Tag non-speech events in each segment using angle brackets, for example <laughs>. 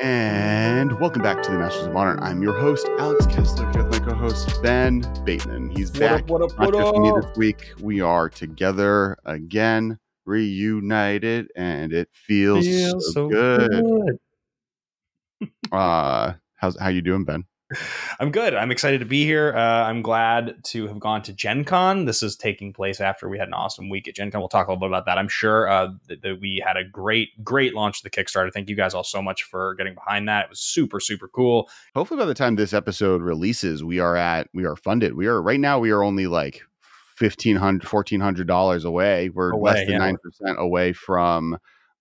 And welcome back to the Masters of Modern. I'm your host, Alex Kessler, here with my co-host Ben Bateman. He's What back. up, what up, what just me this week. We are together again, reunited, and it feels, so, good. Uh, how's how you doing, Ben? I'm good. I'm excited to be here. Uh, I'm glad to have gone to Gen Con. This is taking place after we had an awesome week at Gen Con. We'll talk a little bit about that. I'm sure uh, that, that we had a great, great launch of the Kickstarter. Thank you guys all so much for getting behind that. It was super, super cool. Hopefully, by the time this episode releases, we are at we are funded. We are right now. We are only like fifteen hundred, fourteen hundred dollars away. We're Away, less than yeah. nine percent away from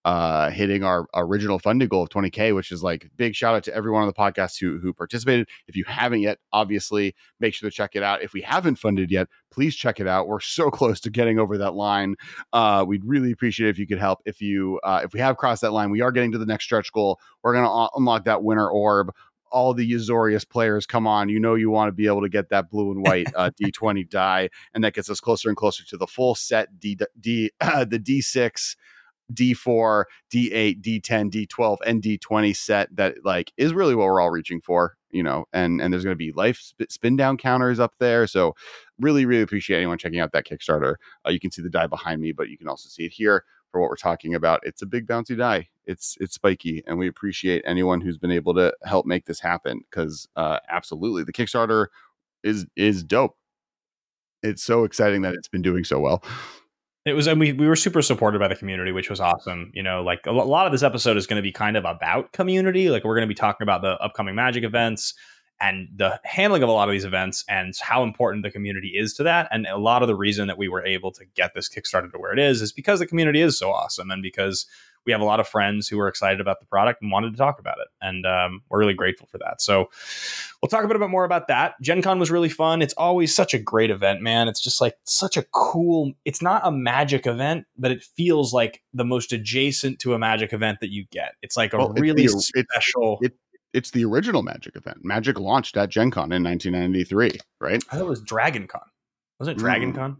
uh hitting our original funding goal of 20k which is like big shout out to everyone on the podcast who who participated. If you haven't yet obviously make sure to check it out. If we haven't funded yet please check it out. We're so <laughs> close to getting over that line. Uh we'd really appreciate it if you could help. If you uh if we have crossed that line we are getting to the next stretch goal. We're going to unlock that winner orb. All the Azorius players come on. You know you want to be able to get that blue and white uh, <laughs> D20 die, and that gets us closer and closer to the full set D D <clears throat> the D6, D4, D8, D10, D12, and D20 set that like is really what we're all reaching for. You know, and and there's going to be life sp- spin down counters up there. So really, really appreciate anyone checking out that Kickstarter. Uh, you can see the die behind me, but you can also see it here for what we're talking about. It's a big bouncy die. It's it's spiky, and we appreciate anyone who's been able to help make this happen because uh, absolutely the Kickstarter is is dope. It's so exciting that it's been doing so well. It was, and we, we were super supported by the community, which was awesome. You know, like a lot of this episode is going to be kind of about community. Like we're going to be talking about the upcoming Magic events and the handling of a lot of these events and how important the community is to that. And a lot of the reason that we were able to get this Kickstarter to where it is is because the community is so awesome and because we have a lot of friends who are excited about the product and wanted to talk about it. And um, we're really grateful for that. So we'll talk a bit more about that. Gen Con was really fun. It's always such a great event, man. It's just like such a cool, it's not a magic event, but it feels like the most adjacent to a magic event that you get. It's like a Well, it's really the- special. it- It's the original Magic event. Magic launched at Gen Con in 1993, right? I thought it was Dragon Con. Wasn't it Mm. Dragon Con?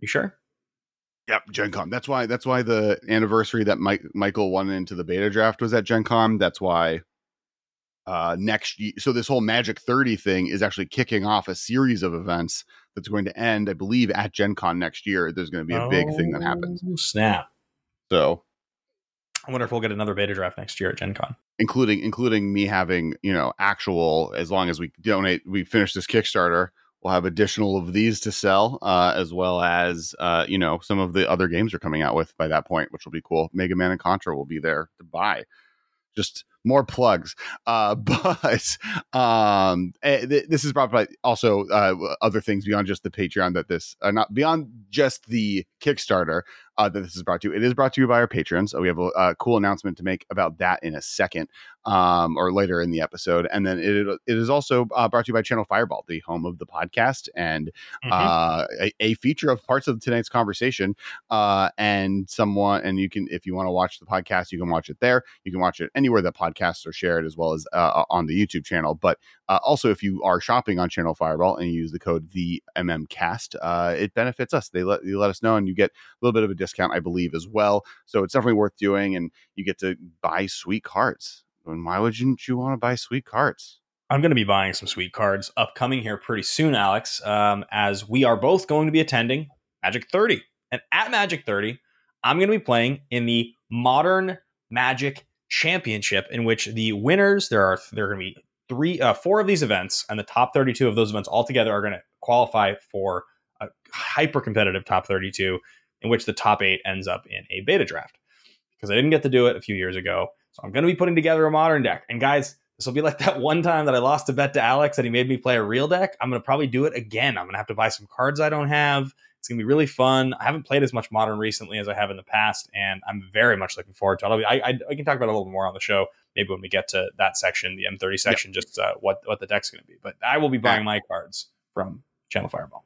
You sure? Yep, Gen Con. That's why. That's why the anniversary that Mike, Michael won into the beta draft was at Gen Con. That's why uh, next. So this whole Magic 30 thing is actually kicking off a series of events that's going to end, I believe, at Gen Con next year. There's going to be a big thing that happens. Oh, Snap. So I wonder if we'll get another beta draft next year at Gen Con. including including me having you know actual as long as we donate we finish this kickstarter we'll have additional of these to sell uh, as well as uh, you know some of the other games are coming out with by that point which will be cool. Mega man and contra will be there to buy. Just more plugs uh <laughs> but um eh, this is brought by also uh other things beyond just the patreon that this uh, not beyond just the kickstarter uh, that this is brought to you. It is brought to you by our patrons. Uh, we have a, a cool announcement to make about that in a second, um, or later in the episode. And then it, it is also uh, brought to you by Channel Fireball, the home of the podcast, and Mhm. uh, a, a feature of parts of tonight's conversation. Uh, and someone, and you can, if you want to watch the podcast, you can watch it there. You can watch it anywhere that podcasts are shared, as well as uh, on the YouTube channel. But uh, also, if you are shopping on Channel Fireball and you use the code the MMCast, uh, it benefits us. They let you let us know, and you get a little bit of a discount, I believe, as well. So it's definitely worth doing, and you get to buy sweet cards. And why wouldn't you want to buy sweet cards? I'm going to be buying some sweet cards upcoming here pretty soon, Alex, um, as we are both going to be attending Magic 30. And at Magic 30, I'm going to be playing in the Modern Magic Championship, in which the winners there are there are going to be three, uh, four of these events, and the top 32 of those events altogether are going to qualify for a hyper competitive top 32, in which the top eight ends up in a beta draft. Because I didn't get to do it a few years ago, so I'm going to be putting together a modern deck. And guys, this will be like <laughs> that one time that I lost a bet to Alex and he made me play a real deck. I'm going to probably do it again. I'm going to have to buy some cards I don't have. It's going to be really fun. I haven't played as much modern recently as I have in the past, and I'm very much looking forward to it. I, I, I can talk about it a little more on the show, maybe when we get to that section, the M30 section, yep. just uh, what, what the deck's going to be. But I will be buying my cards from Channel Fireball.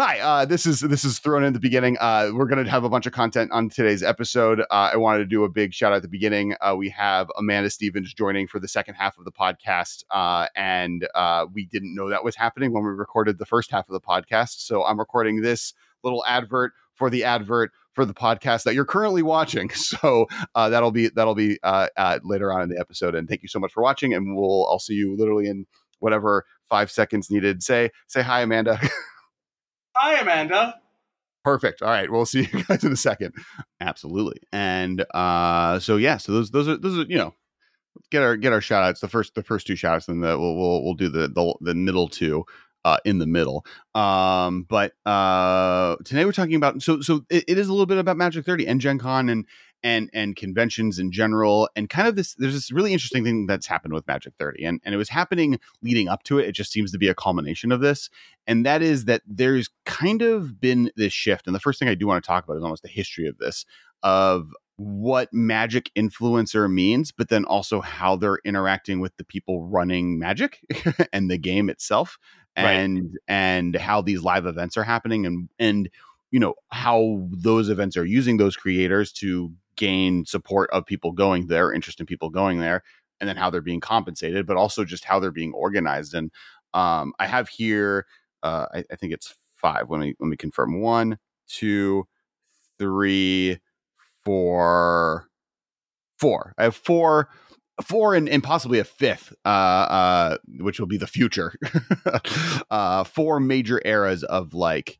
Hi, uh, this is this is thrown in the beginning. Uh, we're going to have a bunch of content on today's episode. Uh, I wanted to do a big shout out at the beginning. Uh, we have Amanda Stevens joining for the second half of the podcast, uh, and uh, we didn't know that was happening when we recorded the first half of the podcast. So I'm recording this little advert for the advert for the podcast that you're currently watching. <laughs> So that'll be that'll be later on in the episode. And thank you so much for watching. And we'll I'll see you literally in whatever five seconds needed. Say say hi, Amanda. <laughs> Hi, Amanda. Perfect. All right, we'll see <laughs> you guys in a second. Absolutely. And uh, so yeah, so those those are those are you know get our get our shout outs the first the first two shout outs and the, we'll, we'll we'll do the the, the middle two uh, in the middle. Um, but uh, today we're talking about so so it, it is a little bit about Magic 30 and Gen Con and and and conventions in general and kind of this there's this really interesting thing that's happened with magic 30 and, and it was happening leading up to it it just seems to be a culmination of this and that is that there's kind of been this shift and the first thing i do want to talk about is almost the history of this of what magic influencer means but then also how they're interacting with the people running magic <laughs> and the game itself and right. and how these live events are happening and and you know how those events are using those creators to gain support of people going there, interest in people going there, and then how they're being compensated, but also just how they're being organized. And um, I have here, uh, I, I, think it's five. Let me let me confirm. One, two, three, four, four. I have four. Four and, and possibly a fifth, uh, uh, which will be the future. <laughs> uh, four major eras of like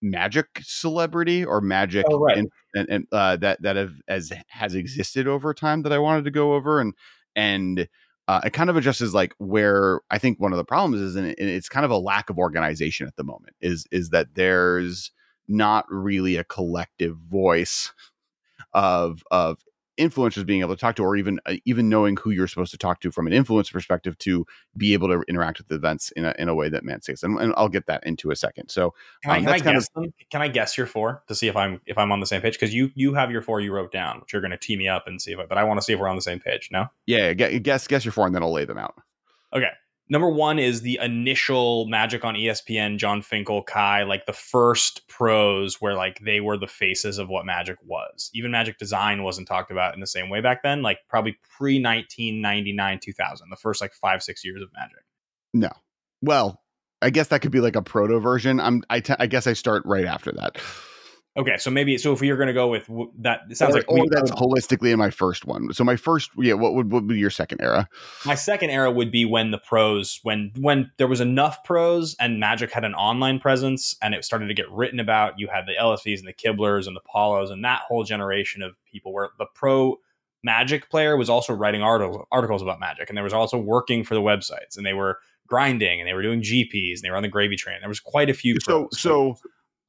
magic celebrity or magic oh, right. And, and uh, that that have as has existed over time that I wanted to go over and and uh, it kind of addresses like where I think one of the problems is and it's kind of a lack of organization at the moment is is that there's not really a collective voice of of influencers being able to talk to or even uh, even knowing who you're supposed to talk to from an influence perspective to be able to interact with the events in a, in a way that man says and, and I'll get that into a second. So can, um, I, can I guess of, can I guess your four to see if I'm if I'm on the same page? Because you you have your four you wrote down which you're going to tee me up and see if I, but I want to see if we're on the same page no? Yeah guess guess your four and then I'll lay them out. Okay number one is the initial Magic on ESPN, Jon Finkel, Kai, like the first pros where like they were the faces of what Magic was. Even Magic design wasn't talked about in the same way back then, like probably pre 1999, 2000, the first like five, six years of Magic. No. Well, I guess that could be like a proto version. I'm, I, t- I guess I start right after that. Okay, so maybe so if you're going to go with that, it sounds or, like or that's holistically in my first one. So my first, yeah, what would, what would be your second era? My second era would be when the pros, when when there was enough pros and Magic had an online presence and it started to get written about. You had the LSVs and the Kiblers and the Paulos and that whole generation of people where the pro Magic player was also writing articles articles about Magic and there was also working for the websites and they were grinding and they were doing GPs and they were on the gravy train. There was quite a few. So pros. so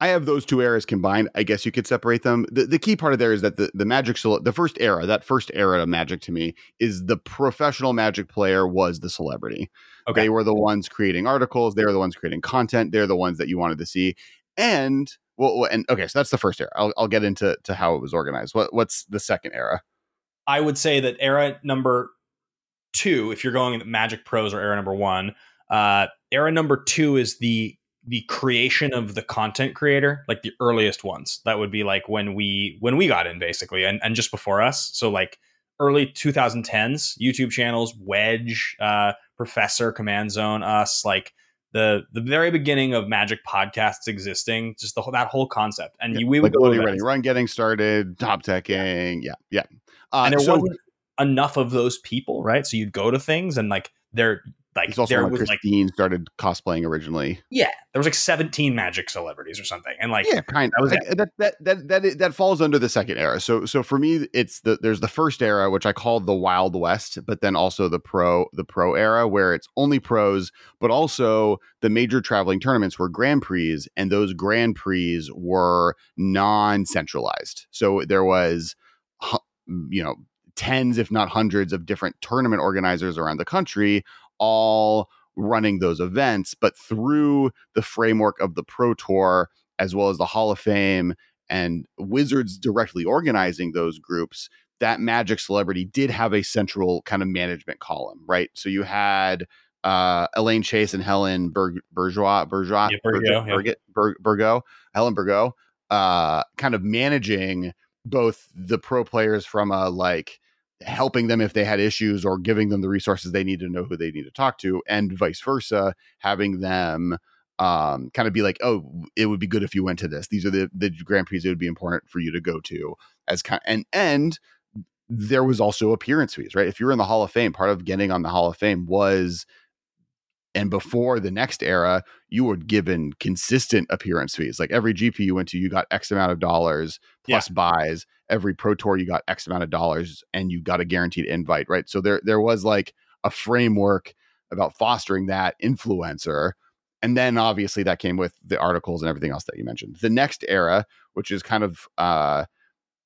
I have those two eras combined. I guess you could separate them. The, the key part of there is that the, the Magic, the first era, that first era of Magic to me is the professional Magic player was the celebrity. Okay. They were the ones creating articles. They were the ones creating content. They're the ones that you wanted to see. And well, and okay, so that's the first era. I'll, I'll get into to how it was organized. What what's the second era? I would say that era number two, if you're going Magic Pros or era number one, uh, era number two is the the creation of the content creator like the earliest ones. That would be like when we when we got in basically and, and just before us. So like early 2010s youtube channels wedge uh professor command zone us like the the very beginning of magic podcasts existing just the whole, that whole concept. And yeah, you, we would like go ready run getting started top teching yeah yeah. Uh, and there so, wasn't enough of those people right? So you'd go to things and like there like It's also there when was like Christine started cosplaying originally. yeah, there was like 17 magic celebrities or something. And like yeah, kind that of. was Like, that, that that that that falls under the second era. So so for me, it's the there's the first era which I call the Wild West, but then also the pro the pro era where it's only pros, but also the major traveling tournaments were Grand Prix, and those Grand Prix were non centralized. So there was, you know, tens if not hundreds of different tournament organizers around the country, all running those events, but through the framework of the Pro Tour as well as the Hall of Fame and Wizards directly organizing those groups, that Magic celebrity did have a central kind of management column, right? So you had uh, Elaine Chase and Helen Berg- Bourgeois, Bourgeois, Yeah, Burgo, yeah. Burgett- Bur- Burgo, Helen Burgo, uh, kind of managing both the pro players from a like helping them if they had issues or giving them the resources they need to know who they need to talk to and vice versa having them um kind of be like oh it would be good if you went to this. These are the the grand prix it would be important for you to go to as kind and and there was also appearance fees right? If you were in the hall of fame part of getting on the hall of fame was and before the next era you were given consistent appearance fees. Like every gp you went to you got x amount of dollars plus buys. Every pro tour you got x amount of dollars and you got a guaranteed invite right? So there there was like a framework about fostering that influencer and then obviously that came with the articles and everything else that you mentioned. The next era which is kind of uh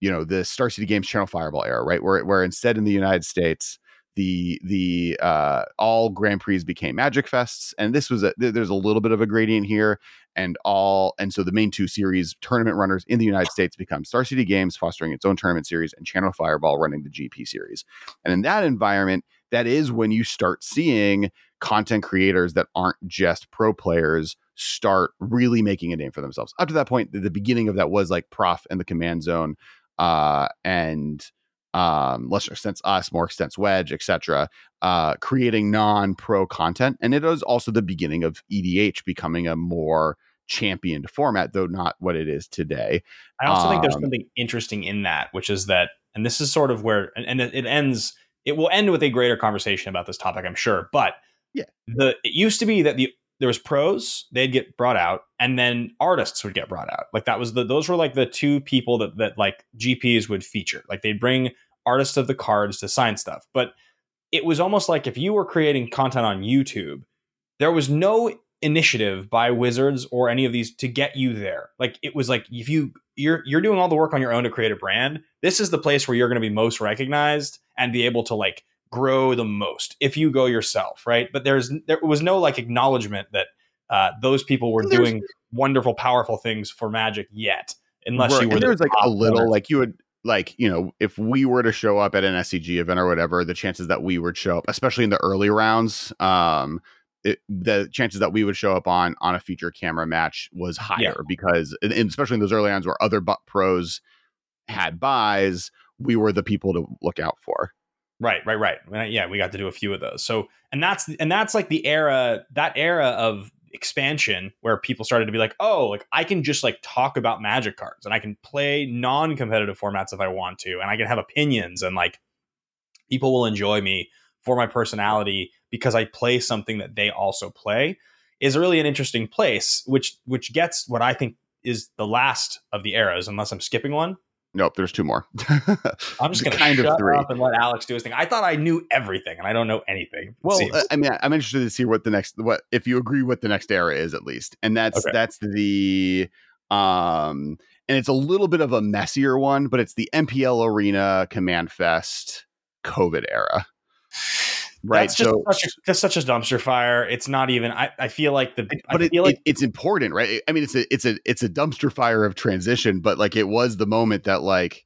you know the star city games channel fireball era right? Where where instead in the united states the the uh all grand prix became magic fests and this was a there's a little bit of a gradient here and all and so the main two series tournament runners in the united states become star city games fostering its own tournament series and channel fireball running the gp series. And in that environment that is when you start seeing content creators that aren't just pro players start really making a name for themselves. Up to that point the, the beginning of that was like prof and the command zone uh and um lesser extent us more extent wedge etc uh creating non-pro content and it was also the beginning of edh becoming a more championed format though not what it is today I also think there's Um, something interesting in that, which is that, and this is sort of where, and, and it, it ends. It will end with a greater conversation about this topic, I'm sure. But Yeah. the it used to be that the there was pros, they'd get brought out, and then artists would get brought out. Like that was the those were like the two people that that like GPs would feature. Like they'd bring artists of the cards to sign stuff, but it was almost like if you were creating content on YouTube, there was no initiative by wizards or any of these to get you there. Like it was like if you you're you're doing all the work on your own to create a brand this is the place where you're going to be most recognized and be able to like grow the most if you go yourself right? But there's there was no like acknowledgement that uh, those people were doing wonderful powerful things for magic yet unless Right, you were and the there's like a little like you would like you know if we were to show up at an SCG event or whatever, the chances that we would show up, especially in the early rounds, um, it, the chances that we would show up on on a feature camera match was higher Yeah. because especially in those early rounds where other bu- pros had buys, we were the people to look out for. Right, right, right. Yeah, we got to do a few of those. So, and that's and that's like the era, that era of expansion where people started to be like, oh, like I can just like talk about Magic cards and I can play non-competitive formats if I want to, and I can have opinions and like people will enjoy me for my personality because I play something that they also play is really an interesting place, which which gets what I think is the last of the eras, unless I'm skipping one. Nope, there's two more. <laughs> I'm just gonna kind of three. up and let Alex do his thing. I thought I knew everything, and I don't know anything. Well, uh, I mean, I'm interested to see what the next what if you agree what the next era is at least, and that's Okay. that's the um, and it's a little bit of a messier one, but it's the MPL Arena Command Fest COVID era, right? That's just so, such a, just such a dumpster fire. It's not even. I, I feel like the. but I it, like it, it's important, right? I mean, it's a it's a it's a dumpster fire of transition, but like it was the moment that like.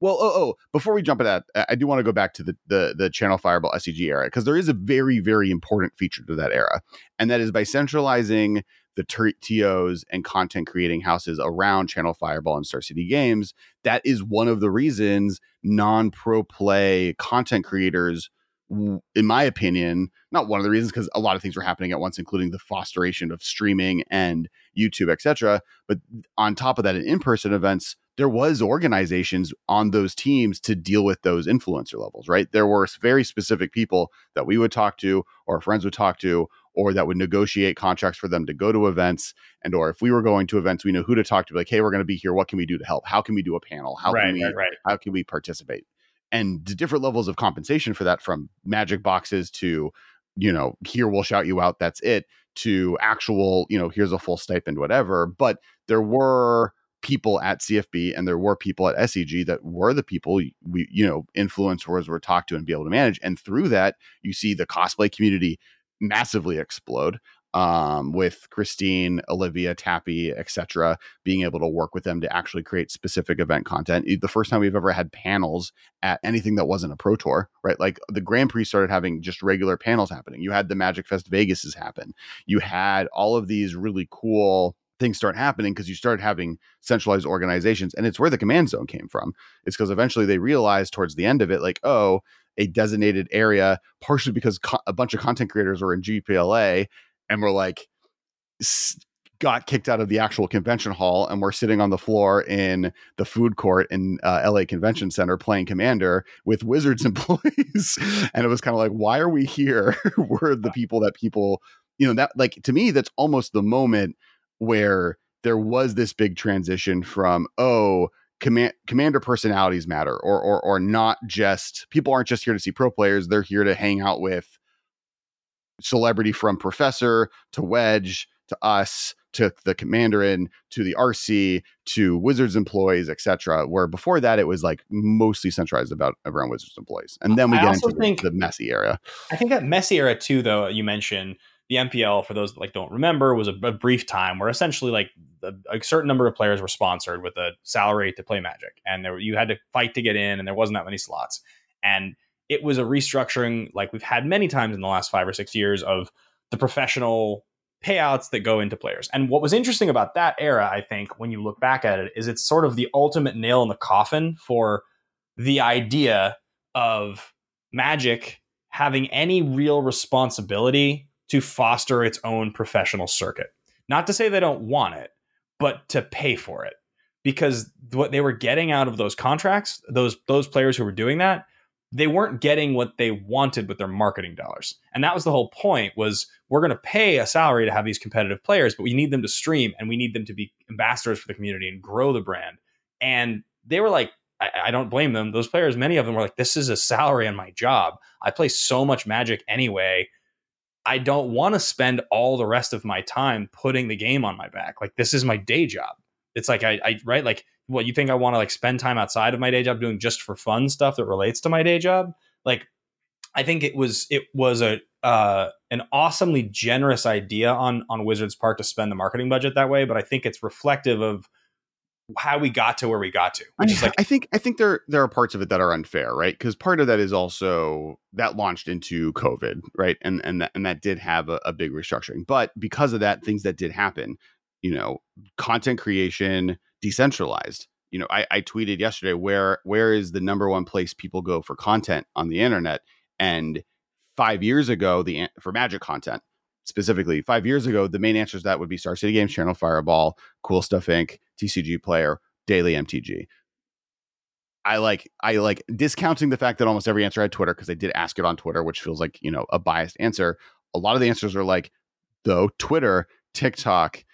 Well, oh, oh, before we jump at that, I- do want to go back to the the, the Channel Fireball SCG era because there is a very, very important feature to that era, and that is by centralizing the t- TOs and content creating houses around Channel Fireball and Star City Games. That is one of the reasons non pro play content creators, in my opinion, not one of the reasons because a lot of things were happening at once, including the fosteration of streaming and YouTube, etc. But on top of that, in in person events, there was organizations on those teams to deal with those influencer levels, right? There were very specific people that we would talk to or friends would talk to or that would negotiate contracts for them to go to events and or if we were going to events we know who to talk to like hey we're going to be here what can we do to help how can we do a panel how right, can we right, right. how can we participate and different levels of compensation for that from magic boxes to you know here we'll shout you out that's it to actual you know here's a full stipend whatever. But there were people at CFB and there were people at SCG that were the people we you know influencers were talked to and be able to manage. And through that you see the cosplay community massively explode um, with Christine, Olivia, Tappy, etc., being able to work with them to actually create specific event content. The first time we've ever had panels at anything that wasn't a pro tour, right? Like the Grand Prix started having just regular panels happening. You had the Magic Fest Vegas's happen. You had all of these really cool things start happening because you started having centralized organizations and it's where the command zone came from it's because eventually they realized towards the end of it like oh a designated area partially because co- a bunch of content creators were in gpla and we're like got kicked out of the actual convention hall and we're sitting on the floor in the food court in uh, la convention center playing commander with wizards <laughs> employees. And it was kind of like why are we here? <laughs> We're the people that people you know that like to me that's almost the moment where there was this big transition from oh command commander personalities matter or or or not just people aren't just here to see pro players they're here to hang out with celebrity from professor to wedge to us to the commander in to the rc to wizards employees etc where before that it was like mostly centralized about around wizards employees and then we I get into think- the, the messy era I think that messy era too, though you mentioned the MPL. For those that like don't remember, was a, a brief time where essentially like the, a certain number of players were sponsored with a salary to play Magic, and there you had to fight to get in, and there wasn't that many slots, and it was a restructuring like we've had many times in the last five or six years of the professional payouts that go into players. And what was interesting about that era, I think, when you look back at it, is it's sort of the ultimate nail in the coffin for the idea of Magic having any real responsibility to foster its own professional circuit. Not to say they don't want it, but to pay for it. Because what they were getting out of those contracts, those those players who were doing that, they weren't getting what they wanted with their marketing dollars. And that was the whole point was we're going to pay a salary to have these competitive players, but we need them to stream and we need them to be ambassadors for the community and grow the brand. And they were like, I, I don't blame them. Those players, many of them were like, this is a salary on my job. I play so much magic anyway. I don't want to spend all the rest of my time putting the game on my back. Like this is my day job. It's like I, I right like what you think I want to like spend time outside of my day job doing just for fun stuff that relates to my day job. Like I think it was it was a uh, an awesomely generous idea on on Wizards part to spend the marketing budget that way, but I think it's reflective of how we got to where we got to, which I, is like I think I think there there are parts of it that are unfair, right? Because part of that is also that launched into COVID, right? And and that, and that did have a, a big restructuring. But because of that, things that did happen, you know, content creation decentralized. You know, I, I tweeted yesterday where where is the number one place people go for content on the internet? And five years ago, the for Magic content specifically, five years ago, the main answers that would be Star City Games Channel, Fireball, Cool Stuff Inc., TCG Player, Daily MTG. I like I like discounting the fact that almost every answer had Twitter because I did ask it on Twitter, which feels like you know a biased answer. A lot of the answers are like though Twitter, TikTok,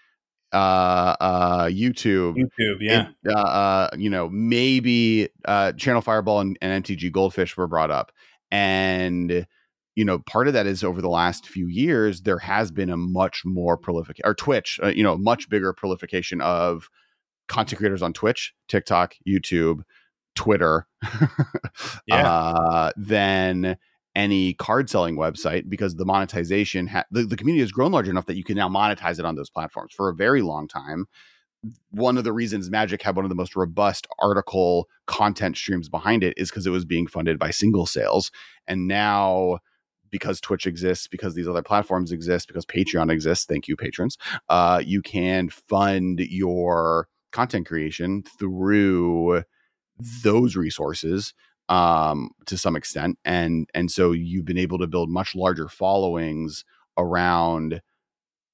uh, uh, YouTube, YouTube, yeah. it- uh, uh, you know, maybe uh, Channel Fireball and, and MTG Goldfish were brought up, and you know, part of that is over the last few years there has been a much more prolific or Twitch, uh, you know, much bigger prolification of content creators on Twitch, TikTok, YouTube, Twitter, <laughs> Yeah. uh, than any card selling website because the monetization ha- the, the community has grown large enough that you can now monetize it on those platforms for a very long time. One of the reasons magic had one of the most robust article content streams behind it is because it was being funded by single sales. And now because twitch exists because these other platforms exist because patreon exists thank you patrons uh, you can fund your content creation through those resources um, to some extent, and and so you've been able to build much larger followings around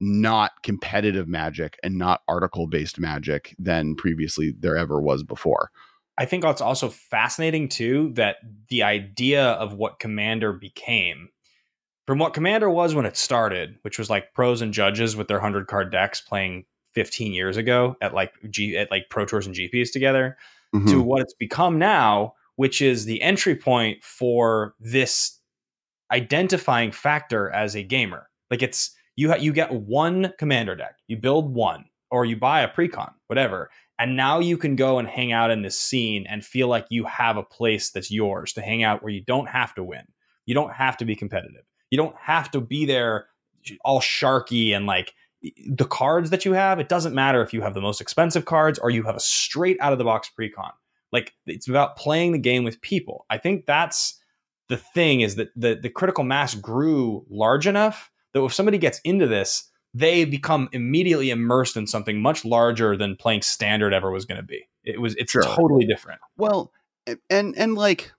not competitive magic and not article based magic than previously there ever was before. I think it's also fascinating too that the idea of what Commander became from what Commander was when it started, which was like pros and judges with their 100 card decks playing 15 years ago at like G at like Pro Tours and GPs together mm-hmm. to what it's become now, which is the entry point for this identifying factor as a gamer. Like it's you ha- you get one commander deck, you build one, or you buy a precon, whatever, and now you can go and hang out in this scene and feel like you have a place that's yours to hang out where you don't have to win, you don't have to be competitive, you don't have to be there all sharky and like the cards that you have. It doesn't matter if you have the most expensive cards or you have a straight out of the box precon. Like it's about playing the game with people. I think that's the thing is that the, the critical mass grew large enough that if somebody gets into this, they become immediately immersed in something much larger than playing standard ever was going to be. It was it's sure. totally different. Well, and and like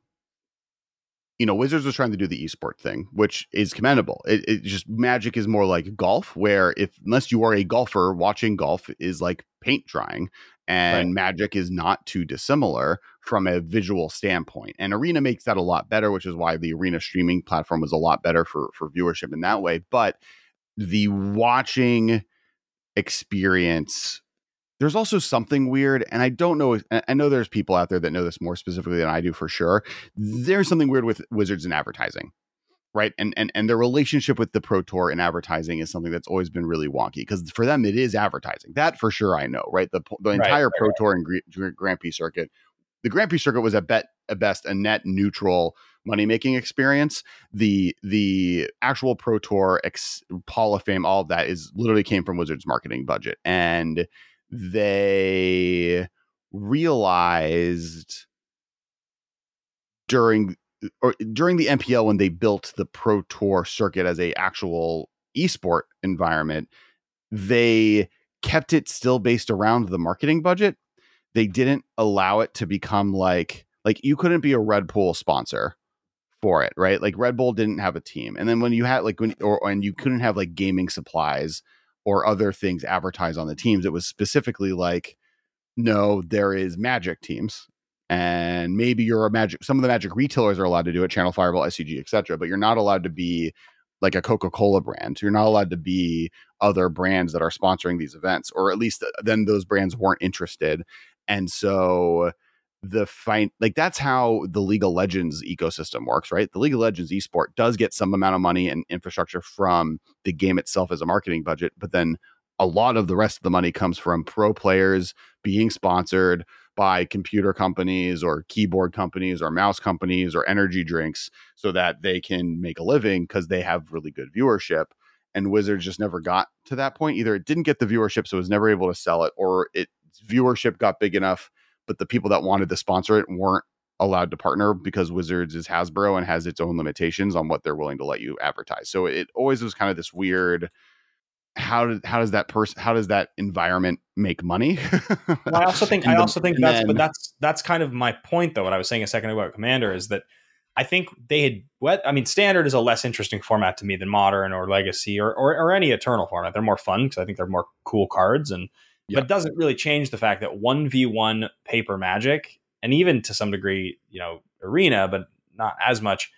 you know, Wizards was trying to do the esport thing, which is commendable. It, it, just magic is more like golf, where if unless you are a golfer, watching golf is like paint drying and right. magic is not too dissimilar from a visual standpoint and arena makes that a lot better which is why the arena streaming platform was a lot better for for viewership in that way but the watching experience there's also something weird and i don't know i know there's people out there that know this more specifically than i do for sure there's something weird with wizards and advertising right? And and and their relationship with the Pro Tour and advertising is something that's always been really wonky because for them it is advertising. That for sure I know, right? The the entire right, Pro right, Tour and Grand Prix circuit, the Grand Prix circuit was a bet at best a net neutral money making experience. The the actual Pro Tour, ex, Hall of Fame, all of that is literally came from Wizards marketing budget, and they realized during or during the MPL when they built the Pro Tour circuit as a actual esport environment, they kept it still based around the marketing budget. They didn't allow it to become like like you couldn't be a Red Bull sponsor for it, right? Like Red Bull didn't have a team. And then when you had like when or and you couldn't have like gaming supplies or other things advertised on the teams, it was specifically like no, there is magic teams and maybe you're a magic some of the magic retailers are allowed to do it channel fireball scg etc but you're not allowed to be like a coca-cola brand. You're not allowed to be other brands that are sponsoring these events or at least uh, then those brands weren't interested. And so the fight like that's how the league of legends ecosystem works right? The league of legends esport does get some amount of money and infrastructure from the game itself as a marketing budget but then a lot of the rest of the money comes from pro players being sponsored by computer companies or keyboard companies or mouse companies or energy drinks so that they can make a living because they have really good viewership. And Wizards just never got to that point. Either it didn't get the viewership, so it was never able to sell it, or its viewership got big enough, but the people that wanted to sponsor it weren't allowed to partner because Wizards is Hasbro and has its own limitations on what they're willing to let you advertise. So it always was kind of this weird how did how does that person how does that environment make money? <laughs> well, I <laughs> also think I also think that's then, but that's that's kind of my point though. What I was saying a second ago about Commander is that I think they had what I mean. Standard is a less interesting format to me than Modern or Legacy or or, or any Eternal format. They're more fun because I think they're more cool cards, and but it doesn't really change the fact that one v one paper Magic and even to some degree, you know, Arena, but not as much.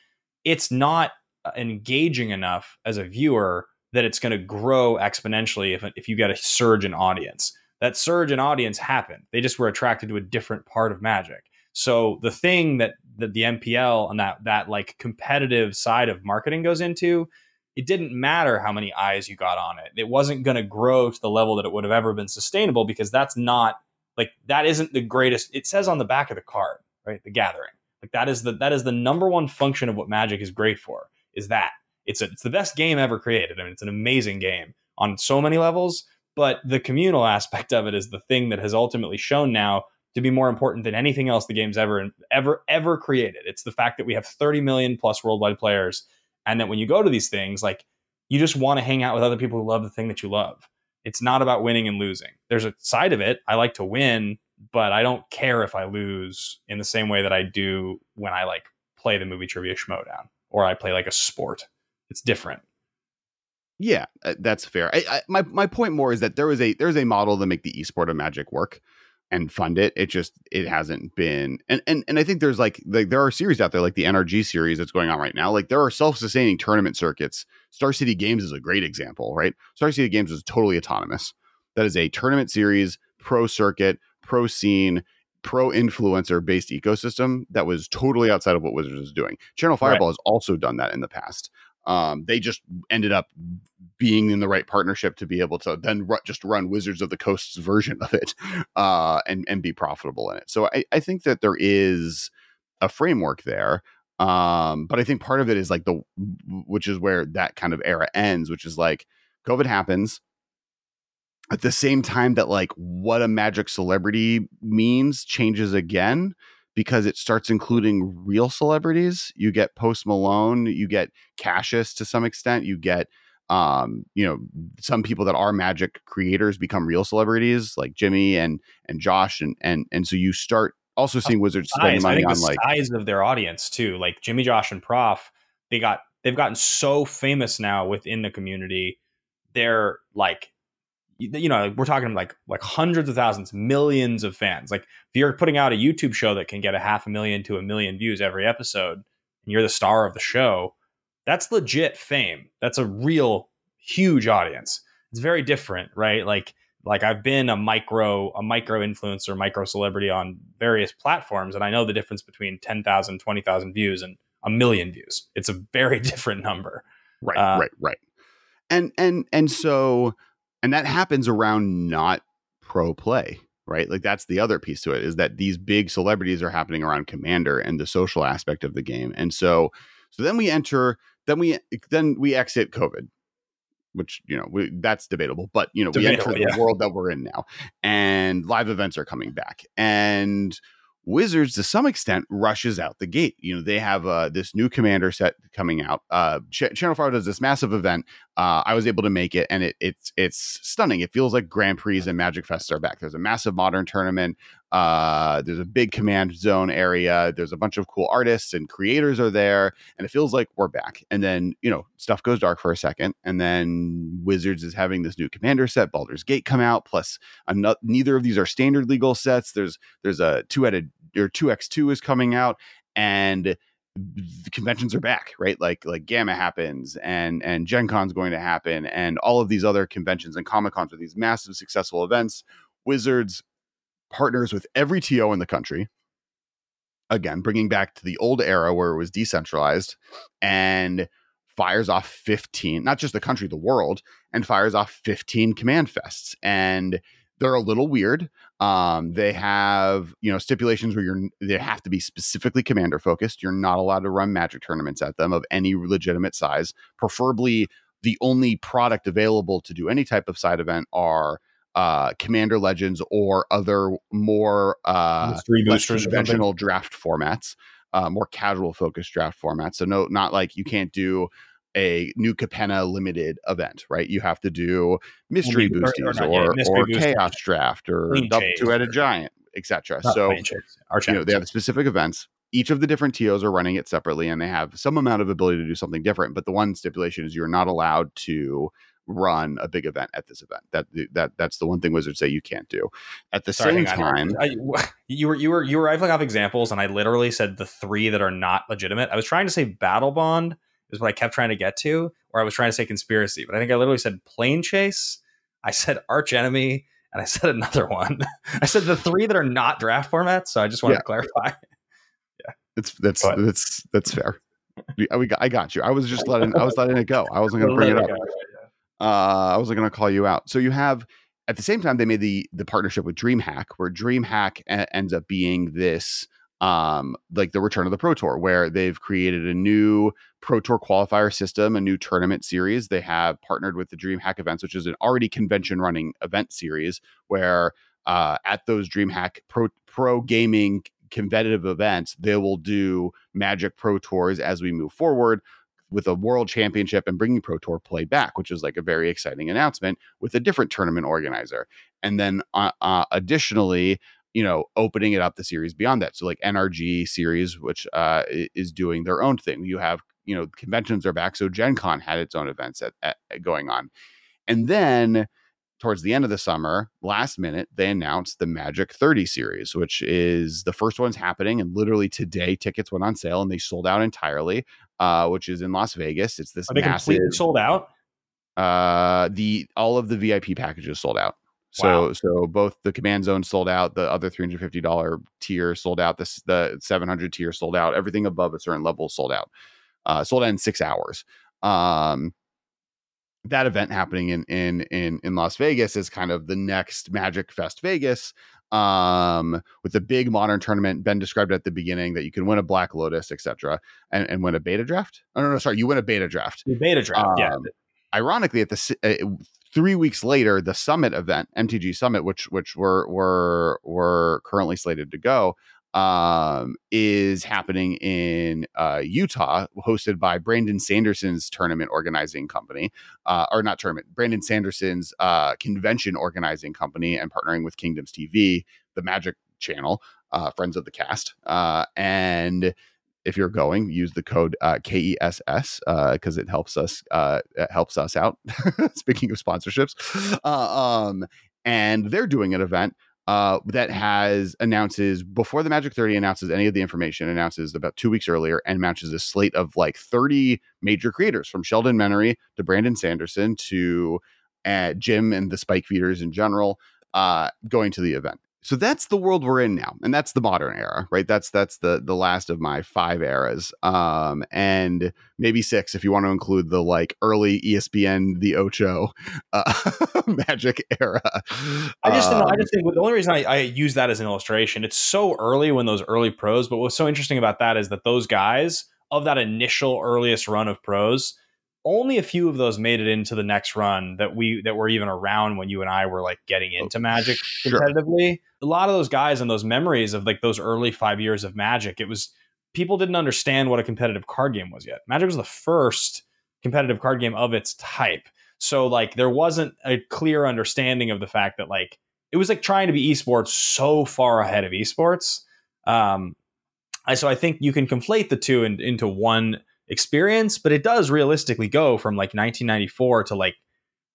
It's not uh, engaging enough as a viewer that it's going to grow exponentially if, if you get a surge in audience. That surge in audience happened. They just were attracted to a different part of Magic. So the thing that, that the MPL and that that like competitive side of marketing goes into, it didn't matter how many eyes you got on it. It wasn't going to grow to the level that it would have ever been sustainable because that's not like that isn't the greatest. It says on the back of the card, right? The gathering. Like that is the that is the number one function of what Magic is great for. Is that it's a, it's the best game ever created. I mean, it's an amazing game on so many levels, but the communal <laughs> aspect of it is the thing that has ultimately shown now to be more important than anything else the game's ever ever ever created. It's the fact that we have 30 million plus worldwide players and that when you go to these things like you just want to hang out with other people who love the thing that you love. It's not about winning and losing. There's a side of it. I like to win, but I don't care if I lose in the same way that I do when I like play the movie trivia schmoedown or I play like a sport. It's different. Yeah, uh, that's fair. I, I, my my point more is that there is a there's a model to make the esport of Magic work and fund it. It just it hasn't been and and and I think there's like like there are series out there like the NRG series that's going on right now. Like there are self-sustaining tournament circuits. Star City Games is a great example, right? Star City Games is totally autonomous. That is a tournament series, pro circuit, pro scene, pro influencer based ecosystem that was totally outside of what Wizards was doing. Channel Fireball right. has also done that in the past. Um, they just ended up being in the right partnership to be able to then just run Wizards of the Coast's version of it <laughs> uh, and and be profitable in it. So I, I think that there is a framework there. Um, but I think part of it is like the which is where that kind of era ends, which is like COVID happens at the same time that like what a magic celebrity means changes again because it starts including real celebrities. You get Post Malone, you get Cassius to some extent, you get um, you know, some people that are magic creators become real celebrities like Jimmy and and Josh and and and so you start also seeing Wizards spending money on like size of their audience too. Like Jimmy Josh and Prof, they got they've gotten so famous now within the community. They're like you know we're talking like like hundreds of thousands millions of fans. Like if you're putting out a youtube show that can get a half a million to a million views every episode and you're the star of the show that's legit fame. That's a real huge audience. It's very different right? Like like i've been a micro a micro influencer micro celebrity on various platforms and i know the difference between 10,000 20,000 views and a million views. It's a very <laughs> different number. Right uh, right right. And and and so and that happens around not pro play right like that's the other piece to it is that these big celebrities are happening around commander and the social aspect of the game and so so then we enter then we then we exit covid which you know we, that's debatable but you know debatable, we enter the world that we're in now and live events are coming back and Wizards, to some extent, rushes out the gate. You know, they have uh, this new commander set coming out. Uh, Ch- Channel Fire does this massive event. Uh, I was able to make it, and it, it's it's stunning. It feels like Grand Prix and Magic Fest are back. There's a massive modern tournament. Uh, there's a big command zone area. There's a bunch of cool artists and creators are there, and it feels like we're back. And then you know stuff goes dark for a second, and then Wizards is having this new commander set, Baldur's Gate, come out. Plus, another, neither of these are standard legal sets. There's there's a two headed or two X two is coming out, and conventions are back, right? Like like Gamma happens and and Gen Con's going to happen and all of these other conventions and Comic Cons are these massive successful events. Wizards partners with every TO in the country. Again, bringing back to the old era where it was decentralized and fires off 15, not just the country, the world, and fires off 15 command fests. And they're a little weird. Um, they have, you know, stipulations where you're they have to be specifically commander focused. You're not allowed to run magic tournaments at them of any legitimate size. Preferably the only product available to do any type of side event are uh, Commander Legends or other more uh, conventional draft formats, uh, more casual focused draft formats. So no, not like you can't do a new Capenna limited event, right? You have to do mystery boosties or, or, or chaos draft or two headed giant, etc. So you know they have specific events. Each of the different TOs are running it separately, and they have some amount of ability to do something different. But the one stipulation is you're not allowed to run a big event at this event. That that that's the one thing Wizards say you can't do. At the Sorry, same time, I, <laughs> you were you were you were rifling off examples, and I literally said the three that are not legitimate. I was trying to say Battlebond is what I kept trying to get to, or I was trying to say conspiracy, but I think I literally said Planechase. I said Archenemy, and I <laughs> said another one. I said the three that are not draft formats. So I just wanted yeah. to clarify. <laughs> yeah, it's that's that's that's fair. We, we got, I got you. I was just <laughs> letting I was letting it go. I wasn't going to bring it up. Uh, I wasn't going to call you out. So you have at the same time they made the the partnership with DreamHack, where DreamHack a- ends up being this um like the return of the pro tour where they've created a new pro tour qualifier system a new tournament series they have partnered with the dreamhack events which is an already convention running event series where uh at those dreamhack pro pro gaming competitive events they will do magic pro tours as we move forward with a world championship and bringing Pro Tour play back, which is like a very exciting announcement with a different tournament organizer. And then uh, uh, additionally, you know, opening it up the series beyond that. So like NRG series, which uh, is doing their own thing. You have you know conventions are back so gen con had its own events at, at, going on and then towards the end of the summer last minute they announced the magic 30 series which is the first one's happening and literally today tickets went on sale and they sold out entirely uh, which is in las vegas it's this Are they massive completely sold out? uh the all of the vip packages sold out so Wow. so both the command zone sold out the other $350 tier sold out this the 700 tier sold out everything above a certain level sold out uh sold out in six hours um that event happening in in in in las vegas is kind of the next magic fest vegas um with the big modern tournament ben described at the beginning that you can win a black lotus etc and, and win a beta draft oh no no sorry you win a beta draft The beta draft. yeah. um, ironically at the uh, three weeks later the summit event mtg summit which which we're we're we're currently slated to go um is happening in uh utah hosted by brandon sanderson's tournament organizing company uh or not tournament brandon sanderson's uh convention organizing company and partnering with kingdoms tv the magic channel uh friends of the cast uh and if you're going, use the code uh, KESS because it helps us it helps us out. <laughs> Speaking of sponsorships, um, and they're doing an event uh, that has announces before the Magic 30 announces any of the information, announces about two weeks earlier and matches a slate of like 30 major creators from Sheldon Menery to Brandon Sanderson to uh, Jim and the Spike Feeders in general uh, going to the event. So that's the world we're in now, and that's the modern era, right? That's that's the the last of my five eras, um, and maybe six if you want to include the like early ESPN, the Ocho, uh, <laughs> Magic era. I just, I Um, just think the only reason I, I use that as an illustration, it's so early when those early pros. But what's so interesting about that is that those guys of that initial earliest run of pros, only a few of those made it into the next run that we that were even around when you and I were like getting into Magic competitively. sure. A lot of those guys and those memories of like those early five years of Magic, it was people didn't understand what a competitive card game was yet. Magic was the first competitive card game of its type. So like there wasn't a clear understanding of the fact that like it was like trying to be esports so far ahead of esports. Um, so I think you can conflate the two in, into one experience, but it does realistically go from like 1994 to like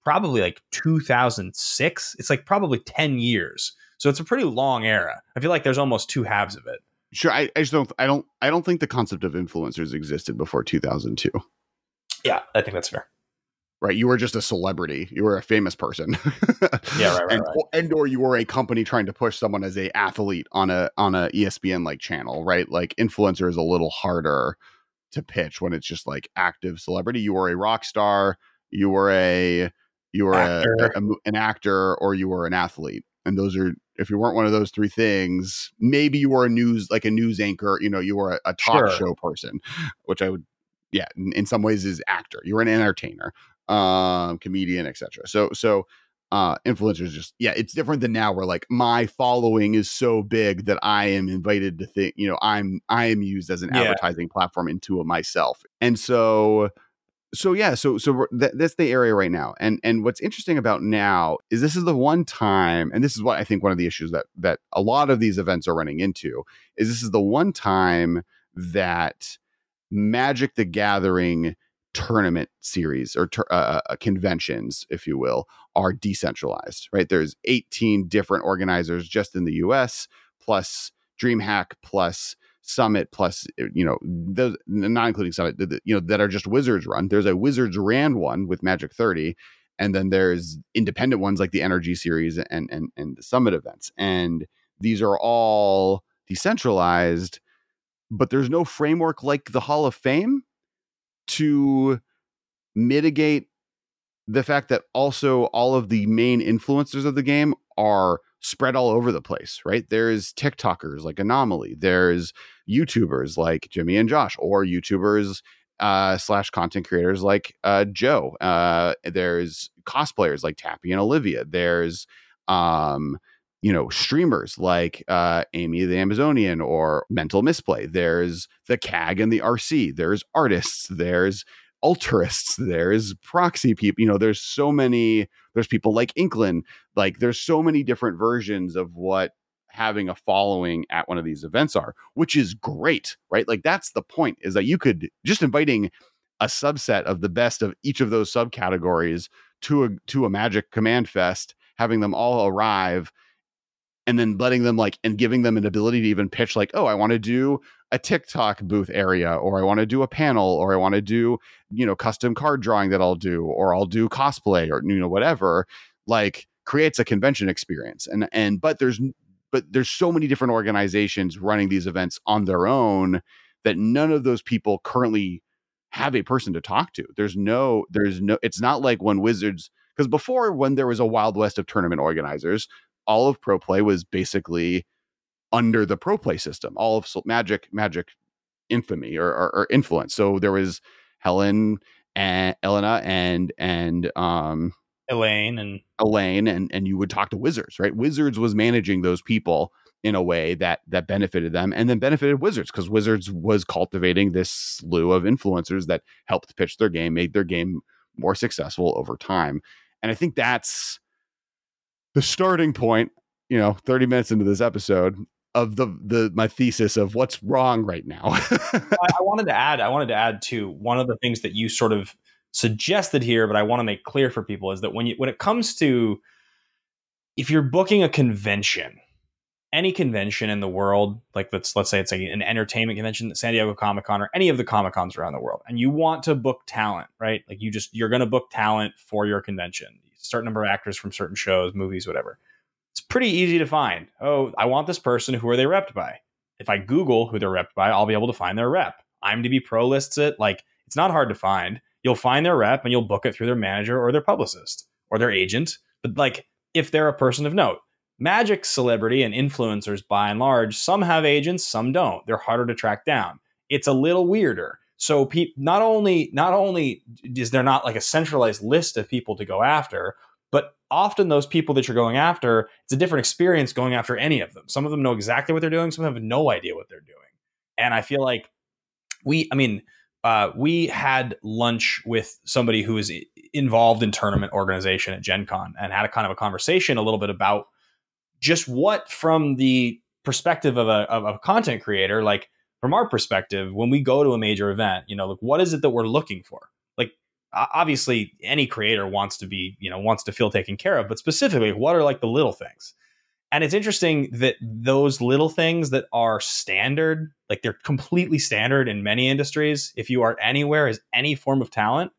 probably like 2006. It's like probably 10 years. So it's a pretty long era. I feel like there's almost two halves of it. Sure, I, I just don't. I don't. I don't think the concept of influencers existed before 2002. Yeah, I think that's fair. Right, you were just a celebrity. You were a famous person. <laughs> Yeah, right, right, and, right. and or you were a company trying to push someone as a athlete on a on a ESPN like channel. Right, like influencer is a little harder to pitch when it's just like active celebrity. You were a rock star. You were a you were a, Actor. a mo- an actor, or you were an athlete. And those are if you weren't one of those three things, maybe you were a news like a news anchor. You know, you were a, a talk Sure. show person, which I would yeah in, in some ways is actor. You were an entertainer, um, comedian, etc. So so uh influencers just yeah it's different than now where like my following is so big that i am invited to think you know i'm i am used as an Yeah. advertising platform into it myself and so so yeah so so we're- that's the area right now and and what's interesting about now is this is the one time and this is what i think one of the issues that that a lot of these events are running into is this is the one time that magic the gathering tournament series or tur- uh, uh, conventions if you will are decentralized right? There's 18 different organizers just in the us plus dreamhack plus summit plus uh, you know those not including summit you know that are just wizards run. There's a wizards ran one with magic 30 and then there's independent ones like the energy series and and and the summit events. And these are all decentralized but there's no framework like the hall of fame to mitigate the fact that also all of the main influencers of the game are spread all over the place, right? There's TikTokers like Anomaly, there's YouTubers like Jimmy and Josh, or YouTubers uh, slash content creators like uh, Joe. Uh, there's cosplayers like Tappy and Olivia. There's um, you know streamers like uh, Amy the Amazonian or Mental Misplay. There's the CAG and the RC. There's artists. There's altruists there's proxy people you know there's so many there's people like inklin like there's so many different versions of what having a following at one of these events are, which is great, right? Like that's the point is that you could just inviting a subset of the best of each of those subcategories to a to a Magic Command Fest, having them all arrive and then letting them like and giving them an ability to even pitch like, "Oh, I want to do a TikTok booth area or I want to do a panel or I want to do, you know, custom card drawing that I'll do or I'll do cosplay or you know whatever." Like creates a convention experience. And and but there's but there's so many different organizations running these events on their own that none of those people currently have a person to talk to. There's no, there's no, it's not like when Wizards, because before when there was a Wild West of tournament organizers, all of Pro Play was basically under the Pro Play system, all of Magic, Magic infamy or, or, or influence. So there was Helen and Elena and, and, um, Elaine and Elaine and and you would talk to Wizards, right? Wizards was managing those people in a way that that benefited them and then benefited Wizards because Wizards was cultivating this slew of influencers that helped pitch their game, made their game more successful over time. And I think that's the starting point, you know, 30 minutes into this episode of the the my thesis of what's wrong right now. <laughs> I, I wanted to add, I wanted to add to one of the things that you sort of suggested here, but I want to make clear for people is that when you when it comes to if you're booking a convention, any convention in the world, like let's let's say it's a, an entertainment convention, San Diego Comic Con, or any of the Comic Cons around the world, and you want to book talent, right? Like you just you're going to book talent for your convention, certain number of actors from certain shows, movies, whatever. It's pretty easy to find. Oh, I want this person. Who are they repped by? If I Google who they're repped by, I'll be able to find their rep. IMDb Pro lists it. Like it's not hard to find you'll find their rep and you'll book it through their manager or their publicist or their agent. But like if they're a person of note, magic celebrity and influencers by and large, some have agents, some don't. They're harder to track down. It's a little weirder. So pe- not only not only is there not like a centralized list of people to go after, but often those people that you're going after, it's a different experience going after any of them. Some of them know exactly what they're doing, some have no idea what they're doing. And I feel like we, I mean, uh, we had lunch with somebody who is involved in tournament organization at Gen Con and had a kind of a conversation a little bit about just what, from the perspective of a, of a content creator, like from our perspective, when we go to a major event, you know, like what is it that we're looking for? Obviously, any creator wants to be, you know, wants to feel taken care of, but specifically, what are like the little things? And it's interesting that those little things that are standard, like they're completely standard in many industries, if you are anywhere as any form of talent,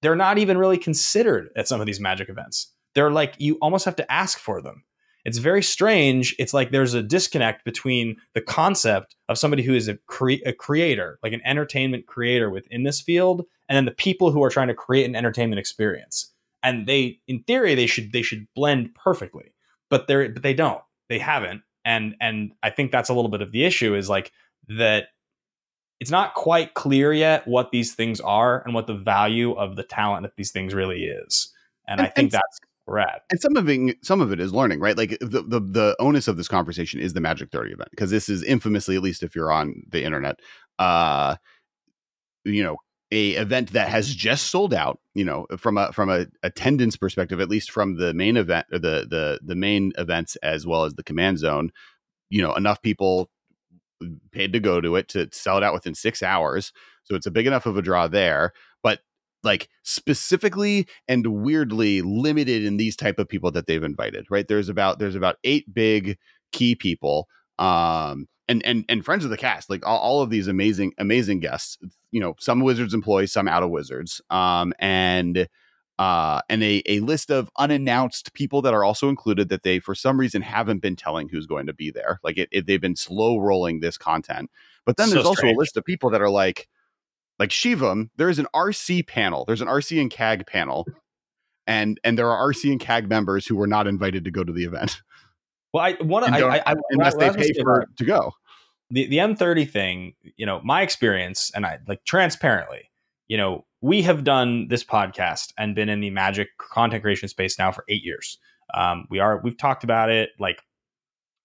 they're not even really considered at some of these magic events. They're like, you almost have to ask for them. It's very strange. It's like there's a disconnect between the concept of somebody who is a, cre- a creator, like an entertainment creator within this field, and then the people who are trying to create an entertainment experience. And they, in theory, they should they should blend perfectly but they but they don't. They haven't. And and I think that's a little bit of the issue is like that it's not quite clear yet what these things are and what the value of the talent of these things really is. And, and I think and, that's And some of it, some of it is learning, right? Like the, the the onus of this conversation is the Magic 30 event because this is infamously, at least if you're on the internet, uh, you know, a event that has just sold out you know from a from a attendance perspective at least from the main event or the the the main events as well as the command zone you know enough people paid to go to it to sell it out within 6 hours so it's a big enough of a draw there but like specifically and weirdly limited in these type of people that they've invited right? There's about there's about 8 big key people um and and and friends of the cast like all, all of these amazing amazing guests you know some wizards employees some out of wizards um and uh and a, a list of unannounced people that are also included that they for some reason haven't been telling who's going to be there. Like it, it they've been slow rolling this content. But then so there's strange. also a list of people that are like like shivam there is an rc panel there's an rc and cag panel and and there are rc and cag members who were not invited to go to the event well i want to I, I, unless I, they pay for to go the the M30 thing, you know, my experience and I like transparently, you know, we have done this podcast and been in the magic content creation space now for eight years. Um, we are we've talked about it like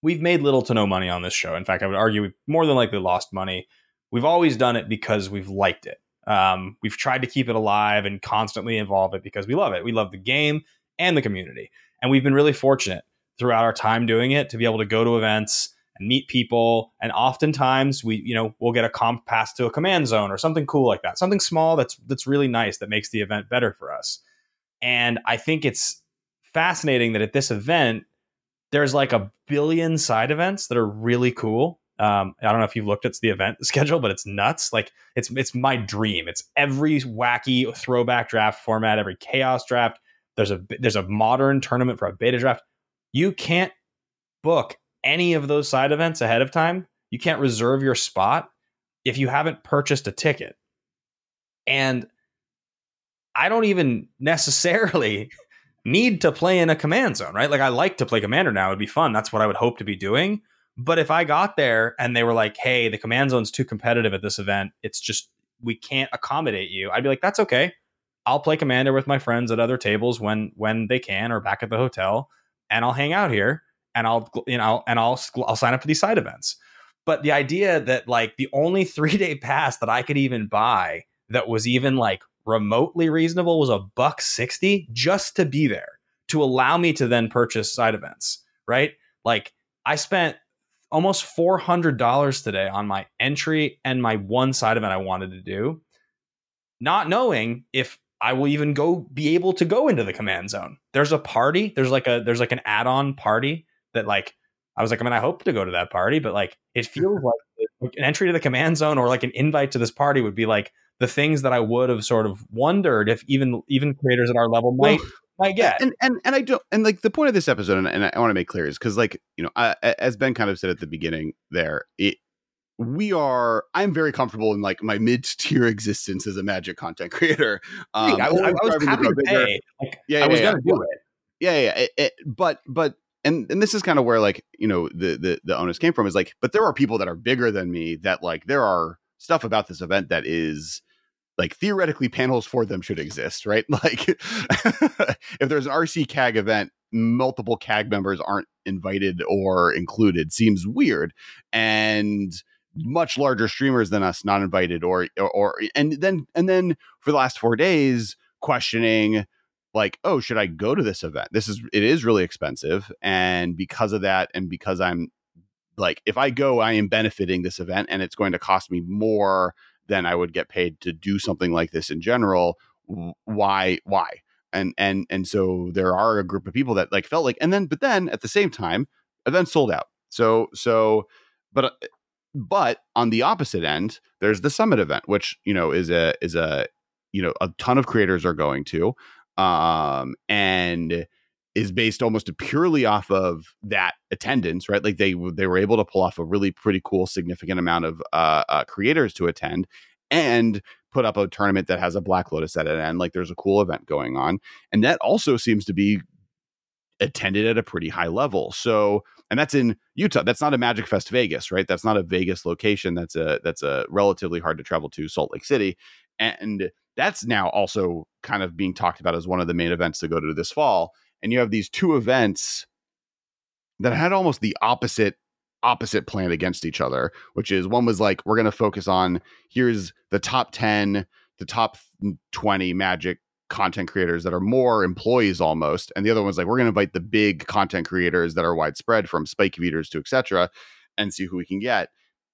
we've made little to no money on this show. In fact, I would argue we've more than likely lost money. We've always done it because we've liked it. Um, we've tried to keep it alive and constantly evolve it because we love it. We love the game and the community, and we've been really fortunate throughout our time doing it to be able to go to events and meet people. And oftentimes we, you know, we'll get a comp pass to a command zone or something cool like that. Something small that's that's really nice that makes the event better for us. And I think it's fascinating that at this event, there's like a billion side events that are really cool. Um, I don't know if you've looked at the event <laughs> schedule, but it's nuts. Like it's it's my dream. It's every wacky throwback draft format, every chaos draft. There's a there's a modern tournament for a beta draft. You can't book any of those side events ahead of time. You can't reserve your spot if you haven't purchased a ticket. And I don't even necessarily <laughs> need to play in a command zone, right? Like I like to play commander now. It'd be fun. That's what I would hope to be doing. But if I got there and they were like, "Hey, the command zone's too competitive at this event. It's just we can't accommodate you." I'd be like, "That's okay. I'll play commander with my friends at other tables when when they can or back at the hotel, and I'll hang out here and I'll you know and I'll I'll sign up for these side events." But the idea that like the only <laughs> 3-day pass that I could even buy that was even like remotely reasonable was a buck 60 just to be there to allow me to then purchase side events, right? Like I spent almost $400 today on my entry and my one side event I wanted to do, not knowing if I will even go be able to go into the command zone. There's a party, there's like a there's like an add-on party that like I was like, I mean, I hope to go to that party, but like it <laughs> feels like an entry to the command zone or like an invite to this party would be like the things that I would have sort of wondered if even even creators at our level might well, might get. And and and I don't and like the point of this episode, and, and I want to make clear is because like you know, I, as Ben kind of said at the beginning, there it we are i'm very comfortable in like my mid-tier existence as a magic content creator um, I, was, I, was happy to pay like, yeah, yeah, i was yeah, gonna yeah. do it yeah yeah it, it, but but and and this is kind of where like you know the the the onus came from is like but there are people that are bigger than me that like there are stuff about this event that is like theoretically panels for them should exist, right? <laughs> Like if there's an RC CAG event, multiple CAG members aren't invited or included seems weird. And much larger streamers than us not invited or, or or and then and then for the last 4 days questioning like oh should i go to this event this is it is really expensive and because of that and because i'm like if i go i am benefiting this event and it's going to cost me more than I would get paid to do something like this in general. Why? Why? And and and so there are a group of people that like felt like, and then but then at the same time, events sold out. So so, but uh, but on the opposite end, there's the summit event, which you know is a is a you know a ton of creators are going to, um, and is based almost purely off of that attendance, right? Like they they were able to pull off a really pretty cool, significant amount of uh, uh, creators to attend, and put up a tournament that has a Black Lotus at it end. Like there's a cool event going on, and that also seems to be attended at a pretty high level. So, and that's in Utah. That's not a Magic Fest Vegas, right? That's not a Vegas location. That's a that's a relatively hard to travel to Salt Lake City, and that's now also kind of being talked about as one of the main events to go to this fall and you have these two events that had almost the opposite opposite plan against each other which is one was like we're going to focus on here's the top 10 the top 20 magic content creators that are more employees almost and the other one's like we're going to invite the big content creators that are widespread from Spike Feeders to etc and see who we can get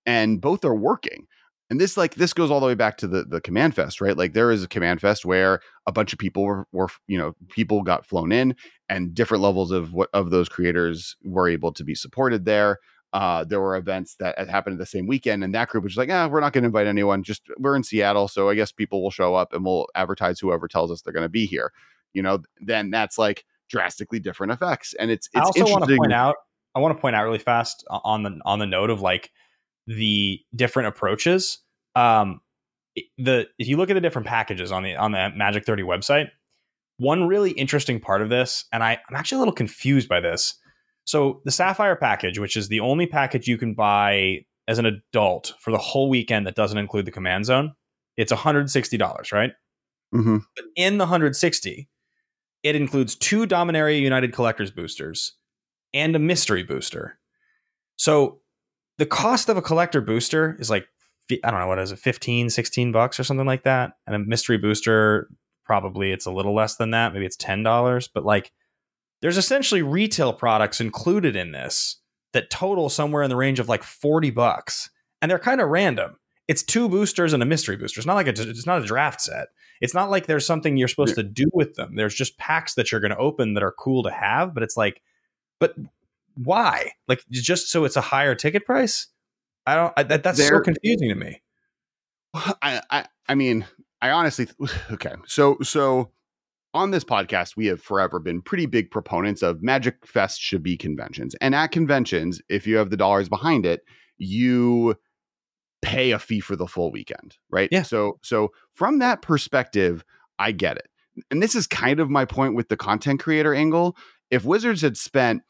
and both are working and this like this goes all the way back to the the command fest right like there is a command fest where a bunch of people were, were you know people got flown in and different levels of what of those creators were able to be supported there uh, there were events that happened the same weekend, and that group was like, "Ah, we're not going to invite anyone. Just we're in Seattle, so I guess people will show up, and we'll advertise whoever tells us they're going to be here." You know, then that's like drastically different effects, and it's. it's I also want to point out. I want to point out really fast on the on the note of like the different approaches. Um, the if you look at the different packages on the on the Magic 30 website, one really interesting part of this, and I, I'm actually a little confused by this. So the Sapphire package, which is the only package you can buy as an adult for the whole weekend that doesn't include the command zone, it's $160, right? Mm-hmm. But in the 160, it includes two Dominaria United Collectors boosters and a mystery booster. So the cost of a collector booster is like I don't know what is it 15 16 bucks or something like that? And a mystery booster probably it's a little less than that maybe it's $10 but like there's essentially retail products included in this that total somewhere in the range of like 40 bucks and they're kind of random. It's two boosters and a mystery booster. It's not like a, it's not a draft set. It's not like there's something you're supposed to do with them. There's just packs that you're going to open that are cool to have but it's like but why? Like just so it's a higher ticket price i don't I, that, that's so confusing to me I, I I mean, I honestly <sighs> okay. So so on this podcast, we have forever been pretty big proponents of Magic Fest should be conventions. And at conventions, if you have the dollars behind it, you pay a fee for the full weekend, right? Yeah. So so from that perspective, I get it. And this is kind of my point with the content creator angle. If Wizards had spent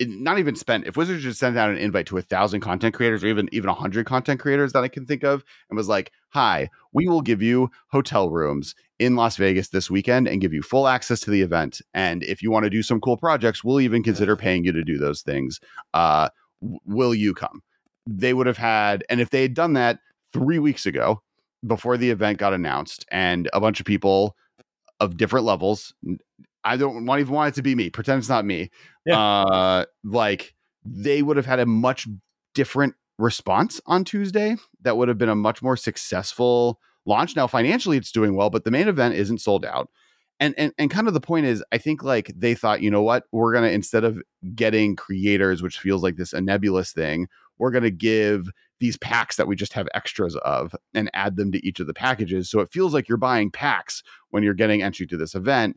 not even spent if wizards just sent out an invite to a thousand content creators or even even a hundred content creators that i can think of and was like hi we will give you hotel rooms in las vegas this weekend and give you full access to the event. And if you want to do some cool projects we'll even consider paying you to do those things. Uh will you come? They would have had and if they had done that three weeks ago before the event got announced and a bunch of people of different levels i don't want even want it to be me. Pretend it's not me. Uh like they would have had a much different response on Tuesday that would have been a much more successful launch. Now financially it's doing well but the main event isn't sold out. And and and kind of the point is I think like they thought you know what? We're going to instead of getting creators which feels like this a nebulous thing we're going to give these packs that we just have extras of and add them to each of the packages. So it feels like you're buying packs when you're getting entry to this event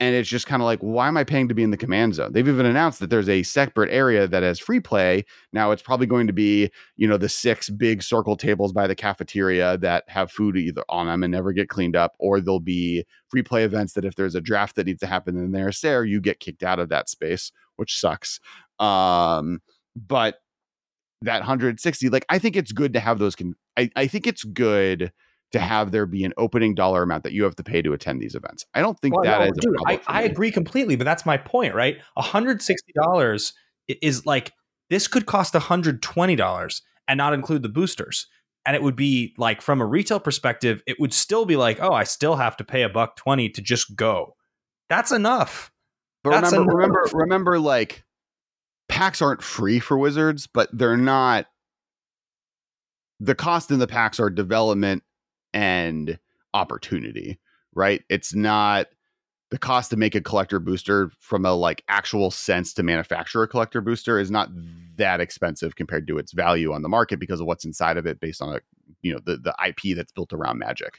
and it's just kind of like why am i paying to be in the command zone? They've even announced that there's a separate area that has free play. Now it's probably going to be you know the six big circle tables by the cafeteria that have food either on them and never get cleaned up or there'll be free play events that if there's a draft that needs to happen in there there you get kicked out of that space which sucks. Um but that 160 like i think it's good to have those con- I, I think it's good to mm. have there be an opening dollar amount that you have to pay to attend these events i don't think Well, that no, is dude, problem I, I agree completely, but that's my point, right? $160 is like this could cost $120 and not include the boosters. And it would be like from a retail perspective, it would still be like, oh, I still have to pay a buck 20 to just go. That's enough. But That's remember, remember, remember, like packs aren't free for wizards, but they're not. The cost in the packs are development and opportunity, right? It's not the cost to make a collector booster from a like actual sense to manufacture a collector booster is not that expensive compared to its value on the market because of what's inside of it based on a you know the the IP that's built around magic.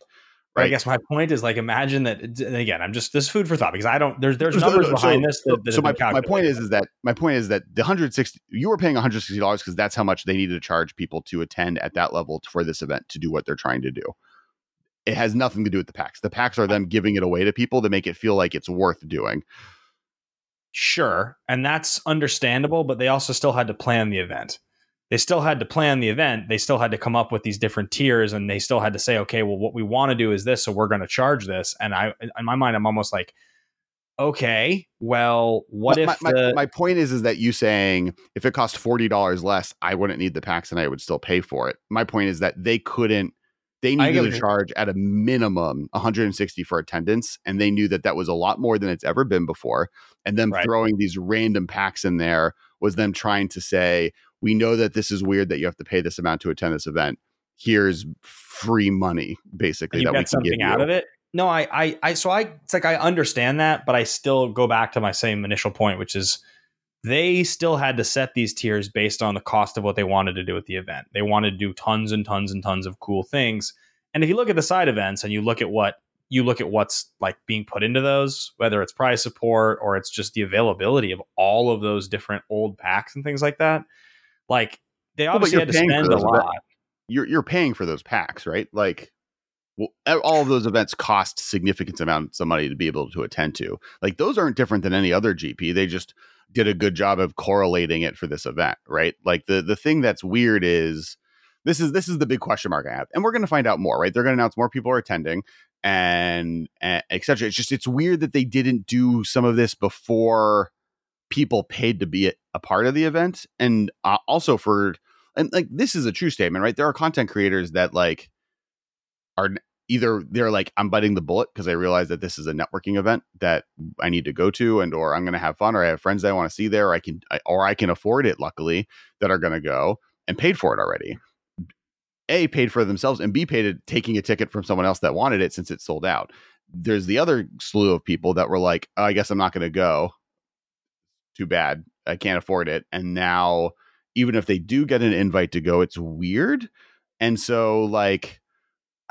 But I guess my point is like imagine that again, I'm just this is food for thought because I don't there's there's So- numbers so- behind this that, that so my, my point is is that my point is that the 160 you were paying 160 dollars because that's how much they needed to charge people to attend at that level for this event to do what they're trying to do it has nothing to do with the packs the packs are them giving it away to people to make it feel like it's worth doing Sure. And that's understandable, but they also still had to plan the event. They still had to plan the event. They still had to come up with these different tiers and they still had to say, okay, well, what we want to do is this. So we're going to charge this. And I, in my mind, I'm almost like, okay, well, what my, if my, the, my point is is that you saying if it cost $40 less i wouldn't need the packs and i would still pay for it my point is that they couldn't they needed to charge at a minimum 160 for attendance and they knew that that was a lot more than it's ever been before and them Right. throwing these random packs in there was them trying to say we know that this is weird that you have to pay this amount to attend this event here's free money basically you that we can something out you. of it? No, I, I, I, so I, it's like I understand that, but I still go back to my same initial point, which is they still had to set these tiers based on the cost of what they wanted to do at the event. They wanted to do tons and tons and tons of cool things. And if you look at the side events and you look at what you look at what's like being put into those, whether it's prize support or it's just the availability of all of those different old packs and things like that, like they obviously you're had to spend a those events. lot. you're you're paying for those packs, right? Like well, all of those events cost significant amounts of money to be able to attend to. Like those aren't different than any other GP. They just did a good job of correlating it for this event, right? Like the the thing that's weird is this is this is the big question mark I have, and we're going to find out more, right? They're going to announce more people are attending, and, and etc. It's just it's weird that they didn't do some of this before people paid to be a, a part of the event, and uh, also for and like this is a true statement, right? There are content creators that like are either they're like i'm biting the bullet because i realize that this is a networking event that i need to go to and or i'm going to have fun or i have friends that i want to see there or i can I, or i can afford it luckily that are going to go and paid for it already. A paid for themselves and b paid it taking a ticket from someone else that wanted it since it sold out. There's the other slew of people that were like oh, i guess i'm not going to go. Too bad. I can't afford it. And now even if they do get an invite to go it's weird. And so like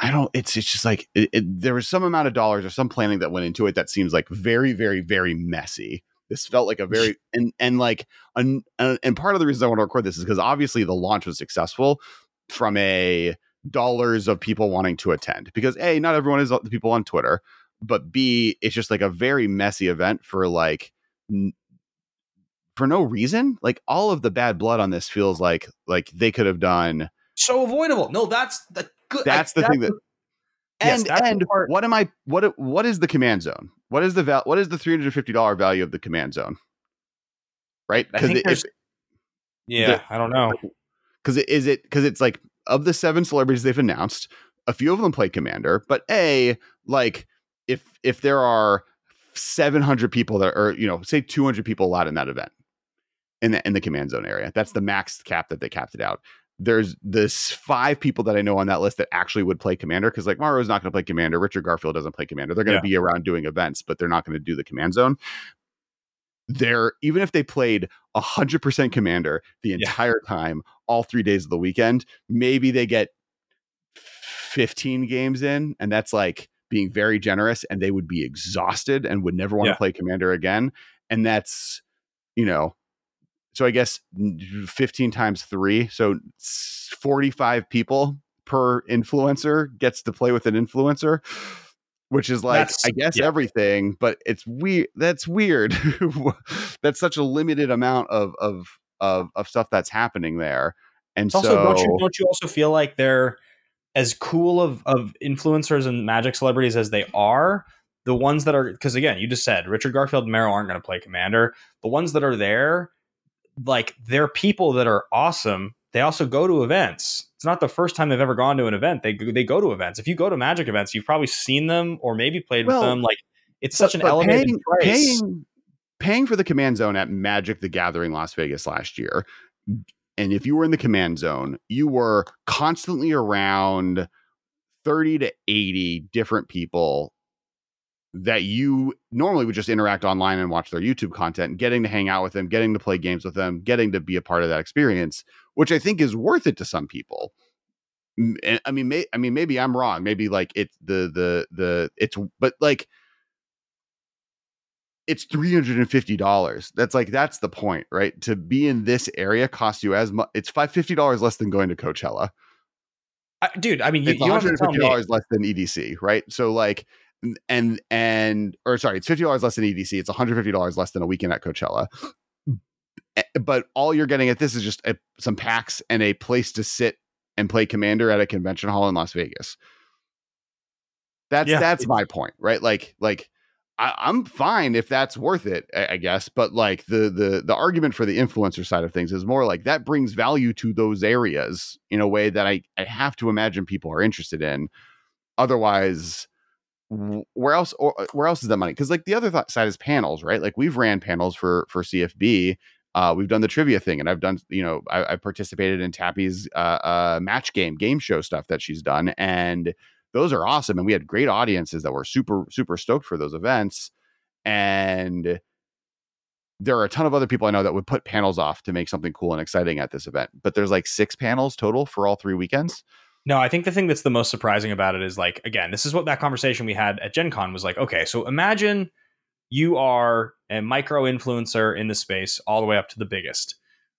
I don't. It's it's just like it, it, there was some amount of dollars or some planning that went into it that seems like very very very messy. This felt like a very and and like an, uh, and part of the reason I want to record this is because obviously the launch was successful from a dollars of people wanting to attend because a not everyone is the people on Twitter, but b it's just like a very messy event for like n- for no reason. Like all of the bad blood on this feels like like they could have done so avoidable. No, that's the good. That's I, the thing that. And yes, and what am I? What what is the command zone? What is the val? What is the three hundred fifty dollar value of the command zone? Right? Because it, yeah, the, I don't know. Because it is it because it's like of the seven celebrities they've announced, a few of them play commander, but a like if if there are 700 people that are you know say 200 people allowed in that event in the in the command zone area that's the max cap that they capped it out there's this five people that I know on that list that actually would play commander because like Maro's not going to play commander. Richard Garfield doesn't play commander. They're going to yeah. be around doing events, but they're not going to do the command zone. They're even if they played hundred percent commander the entire yeah. time, all three days of the weekend, maybe they get 15 games in, and that's like being very generous, and they would be exhausted and would never want to yeah. play commander again. And that's you know so I guess 15 times three, so 45 people per influencer gets to play with an influencer, which is like, that's, I guess yeah. everything, but it's weird. That's weird. <laughs> that's such a limited amount of, of, of, of stuff that's happening there. And also, so, don't you, don't you also feel like they're as cool of, of influencers and magic celebrities as they are? The ones that are, because again, you just said Richard Garfield and Merrill aren't going to play Commander. The ones that are there, like they're people that are awesome. They also go to events. It's not the first time they've ever gone to an event. They they go to events. If you go to Magic events, you've probably seen them or maybe played well, with them. Like it's but, such an elevated paying, price. Paying, paying for the command zone at Magic the Gathering Las Vegas last year, and if you were in the command zone, you were constantly around 30 to 80 different people that you normally would just interact online and watch their YouTube content, getting to hang out with them, getting to play games with them, getting to be a part of that experience, which I think is worth it to some people. Eh, I mean, may, I mean, maybe I'm wrong. Maybe like it's the the the it's, but like it's three hundred and fifty dollars. That's like that's the point, right? To be in this area costs you as much. It's five fifty dollars less than going to Coachella. I, dude, I mean, you, it's one hundred fifty dollars less than EDC, right? So like and and or sorry, it's fifty dollars less than EDC. It's one hundred fifty dollars less than a weekend at Coachella. Eh, but all you're getting at this is just a, some packs and a place to sit and play Commander at a convention hall in Las Vegas. That's yeah, that's my point, right? Like like I, am fine if that's worth it, I, I guess. But like the the the argument for the influencer side of things is more like that brings value to those areas in a way that I I have to imagine people are interested in. Otherwise, where else or uh, where else is that money? Because like the other th- side is panels right? Like we've ran panels for for cfb uh, we've done the trivia thing and i've done you know I, I participated in tappy's uh, uh, match game game show stuff that she's done and those are awesome and we had great audiences that were super super stoked for those events and there are a ton of other people i know that would put panels off to make something cool and exciting at this event but there's like six panels total for all three weekends no, I think the thing that's the most surprising about it is like, again, this is what that conversation we had at Gen Con was like, okay, so imagine you are a micro influencer in the space all the way up to the biggest.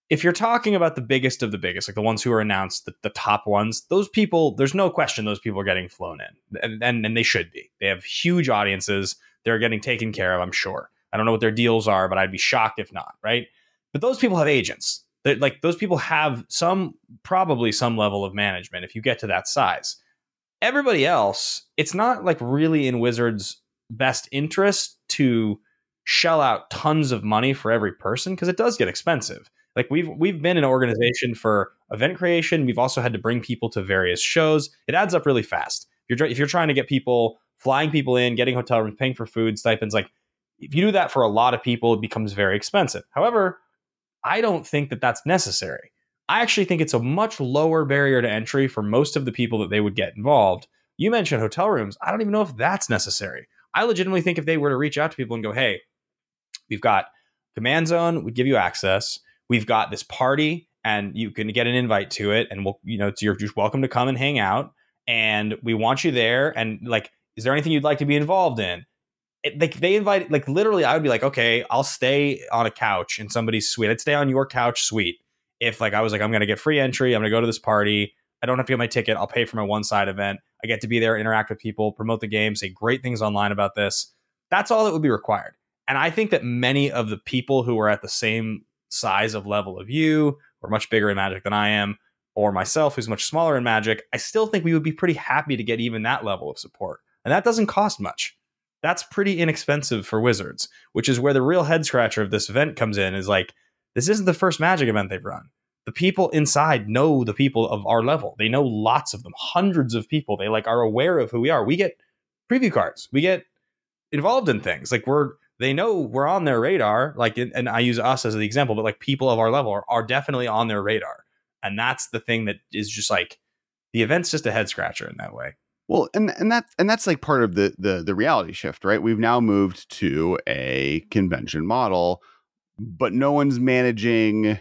If you're talking about the biggest of the biggest, like the ones who are announced, the, the top ones, those people, there's no question those people are getting flown in. And, and, and they should be. They have huge audiences. They're getting taken care of, I'm sure. I don't know what their deals are, but I'd be shocked if not, right? But those people have agents like those people have some probably some level of management if you get to that size. Everybody else it's not like really in wizards best interest to shell out tons of money for every person because it does get expensive. Like we've we've been an organization for event creation. We've also had to bring people to various shows. It adds up really fast. If you're if you're trying to get people flying people in, getting hotel rooms, paying for food, stipends, like if you do that for a lot of people, it becomes very expensive. However, I don't think that that's necessary. I actually think it's a much lower barrier to entry for most of the people that they would get involved. You mentioned hotel rooms. I don't even know if that's necessary. I legitimately think if they were to reach out to people and go, hey, we've got Command Zone, we give you access. We've got this party, and you can get an invite to it, and we'll, you know, you're just welcome to come and hang out. And we want you there. And like, is there anything you'd like to be involved in? Like they invite, like literally, I would be like, okay, I'll stay on a couch in somebody's suite. I'd stay on your couch suite. If like I was like, I'm gonna get free entry, I'm gonna go to this party. I don't have to get my ticket. I'll pay for my one side event. I get to be there, interact with people, promote the game, say great things online about this. That's all that would be required. And I think that many of the people who are at the same size of level of you, or much bigger in Magic than I am, or myself, who's much smaller in Magic, I still think we would be pretty happy to get even that level of support. And that doesn't cost much. That's pretty inexpensive for Wizards, which is where the real head scratcher of this event comes in is like, this isn't the first Magic event they've run the people inside know the people of our level. They know lots of them, hundreds of people. They like are aware of who we are. We get preview cards. We get involved in things. Like we're they know we're on their radar. Like and I use us as the example, but like people of our level are, are definitely on their radar. And that's the thing that is just like the event's just a head scratcher in that way. Well, and and that and that's like part of the the the reality shift, right? We've now moved to a convention model, but no one's managing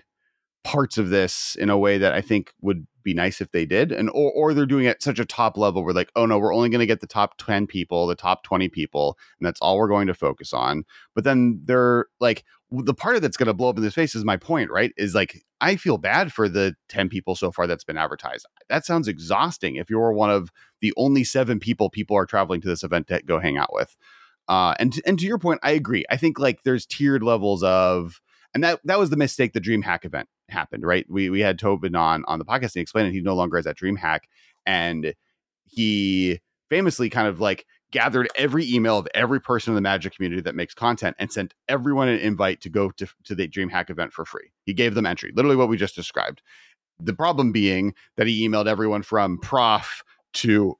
parts of this in a way that I think would be nice if they did. And or or they're doing it at such a top level where like, oh no, we're only going to get the top 10 people, the top 20 people, and that's all we're going to focus on. But then they're like the part that's going to blow up in this face is my point, right? Is like I feel bad for the 10 people so far that's been advertised. That sounds exhausting if you're one of the only 7 people people are traveling to this event to go hang out with. Uh, and and to your point, I agree. I think like there's tiered levels of and that that was the mistake the DreamHack event happened, right? We we had Tobin on on the podcast and he explained it. He no longer has that DreamHack, and he famously kind of like gathered every email of every person in the Magic community that makes content and sent everyone an invite to go to, to the DreamHack event for free. He gave them entry, literally what we just described. The problem being that he emailed everyone from prof to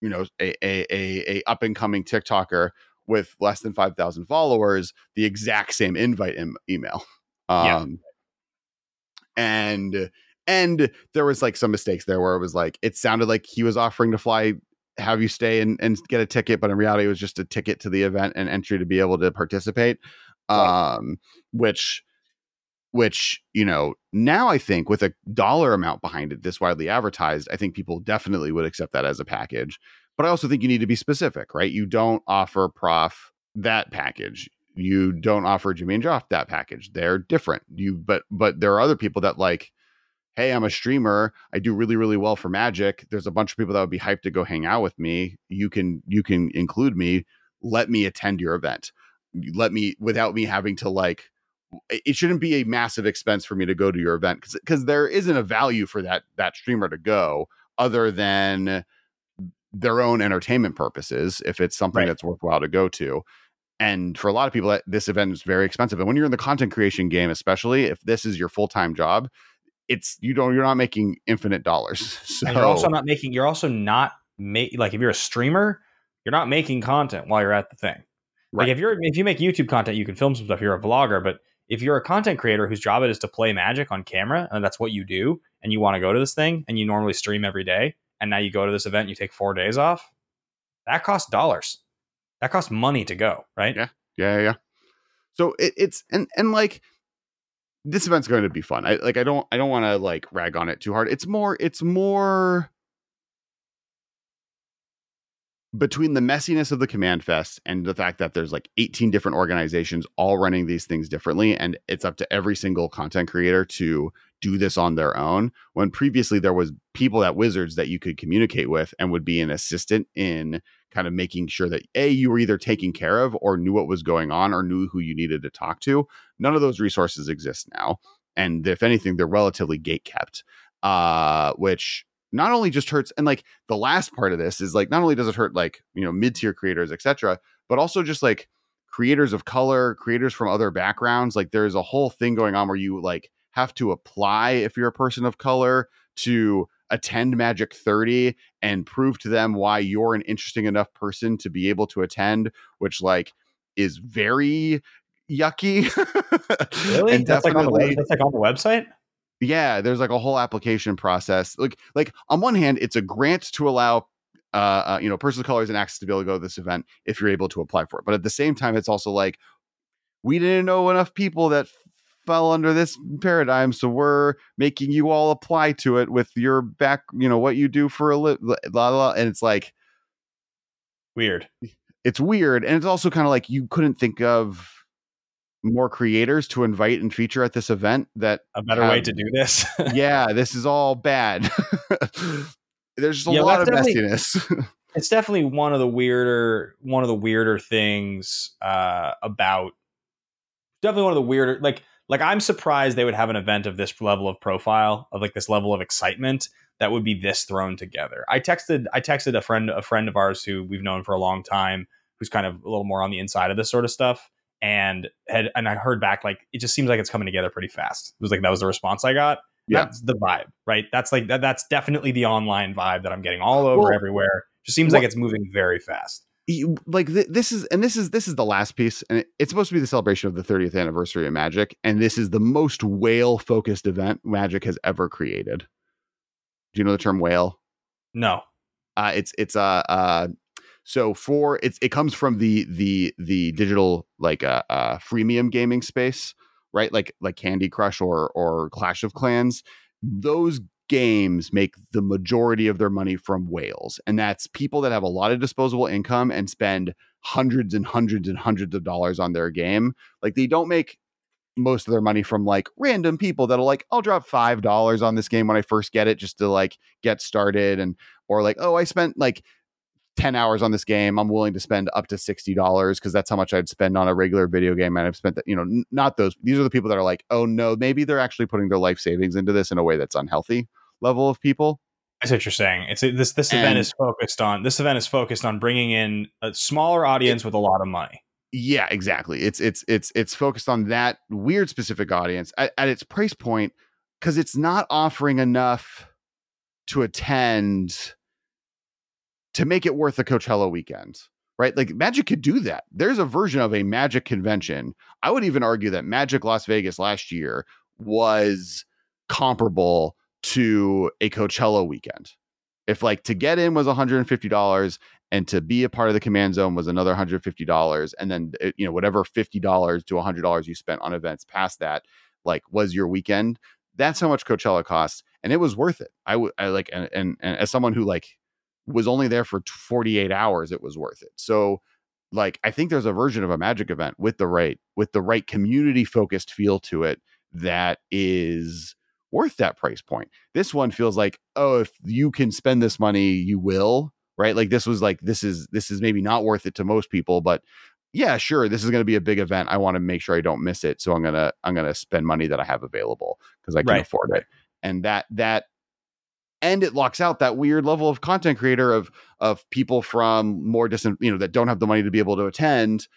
you know a a a, a up and coming TikToker with less than 5,000 followers the exact same invite Im- email. Um, yeah. And and there was like some mistakes there where it was like it sounded like he was offering to fly have you stay and, and get a ticket but in reality it was just a ticket to the event and entry to be able to participate right. um which which you know now i think with a dollar amount behind it this widely advertised i think people definitely would accept that as a package but I also think you need to be specific, right? You don't offer prof that package. You don't offer Jimmy and Josh that package. They're different. You but but there are other people that like, hey, I'm a streamer. I do really, really well for Magic. There's a bunch of people that would be hyped to go hang out with me. You can you can include me. Let me attend your event. Let me without me having to like it shouldn't be a massive expense for me to go to your event because because there isn't a value for that that streamer to go other than their own entertainment purposes if it's something right. that's worthwhile to go to and for a lot of people eh, this event is very expensive and when you're in the content creation game especially if this is your full-time job it's you don't you're not making infinite dollars so <laughs> and you're also not making you're also not make like if you're a streamer you're not making content while you're at the thing right. like if you're if you make youtube content you can film some stuff you're a vlogger but if you're a content creator whose job it is to play magic on camera and that's what you do and you want to go to this thing and you normally stream every day and now you go to this event, you take four days off, that costs dollars. That costs money to go, right? Yeah, yeah, yeah. So it, it's and and like this event's going to be fun. I like I don't I don't want to like rag on it too hard. It's more it's more between the messiness of the command fest and the fact that there's like 18 different organizations all running these things differently and it's up to every single content creator to do this on their own when previously there was people at wizards that you could communicate with and would be an assistant in kind of making sure that a you were either taken care of or knew what was going on or knew who you needed to talk to none of those resources exist now and if anything they're relatively gate kept uh which not only just hurts and like the last part of this is like not only does it hurt like you know mid-tier creators etc but also just like creators of color creators from other backgrounds like there's a whole thing going on where you like have to apply if you're a person of color to attend Magic 30 and prove to them why you're an interesting enough person to be able to attend, which like is very yucky. Really? and that's, like on the, that's like on the website? yeah there's like a whole application process like like on one hand it's a grant to allow uh, uh you know persons of colors and access to be able to go to this event if you're able to apply for it but at the same time it's also like we didn't know enough people that fell under this paradigm so we're making you all apply to it with your back you know what you do for a li- blah, blah, blah. and it's like Weird. it's weird and it's also kind of like you couldn't think of more creators to invite and feature at this event that A better way to do this. <laughs> yeah, this is all bad. <laughs> There's just a Yeah, lot of messiness. <laughs> it's definitely one of the weirder one of the weirder things uh about definitely one of the weirder like like i'm surprised they would have an event of this level of profile of like this level of excitement that would be this thrown together. I texted i texted a friend a friend of ours who we've known for a long time who's kind of a little more on the inside of this sort of stuff and had and i heard back like it just seems like it's coming together pretty fast. It was like that was the response i got. Yeah. that's the vibe right? That's like that, that's definitely the online vibe that i'm getting all over Well, everywhere. Just seems what- like it's moving very fast You- like th- this is and this is this is the last piece and it, it's supposed to be the celebration of the 30th anniversary of magic and this is the most whale focused event magic has ever created. Do you know the term whale? No. Uh it's it's uh uh so for it's it comes from the the the digital like uh, uh freemium gaming space right? Like like candy crush or or clash of clans. Those games make the majority of their money from whales and that's people that have a lot of disposable income and spend hundreds and hundreds and hundreds of dollars on their game. Like they don't make most of their money from like random people that'll like i'll drop five dollars on this game when i first get it just to like get started and or like oh i spent like 10 hours on this game i'm willing to spend up to $60 because that's how much i'd spend on a regular video game and i've spent that you know n- not those these are the people that are like oh no maybe they're actually putting their life savings into this in a way that's unhealthy level of people That's what you're saying. It's this this event is focused on this event is focused on bringing in a smaller audience with a lot of money. yeah exactly it's it's it's it's focused on that weird specific audience at, at its price point because it's not offering enough to attend to make it worth the coachella weekend right? Like magic could do that. There's a version of a magic convention. I would even argue that magic las vegas last year was comparable to a coachella weekend. If like to get in was $150 and to be a part of the command zone was another $150 and then uh, you know whatever $50 to $100 you spent on events past that like was your weekend that's how much coachella costs and it was worth it. I would i like and, and and as someone who like was only there for 48 hours it was worth it. So like i think there's a version of a magic event with the right with the right community focused feel to it that is worth that price point. This one feels like oh if you can spend this money you will right? Like this was like this is this is maybe not worth it to most people but yeah sure this is going to be a big event i want to make sure i don't miss it so i'm going to i'm going to spend money that i have available because i can Right, afford it. and that that and it locks out that weird level of content creator of of people from more distant you know that don't have the money to be able to attend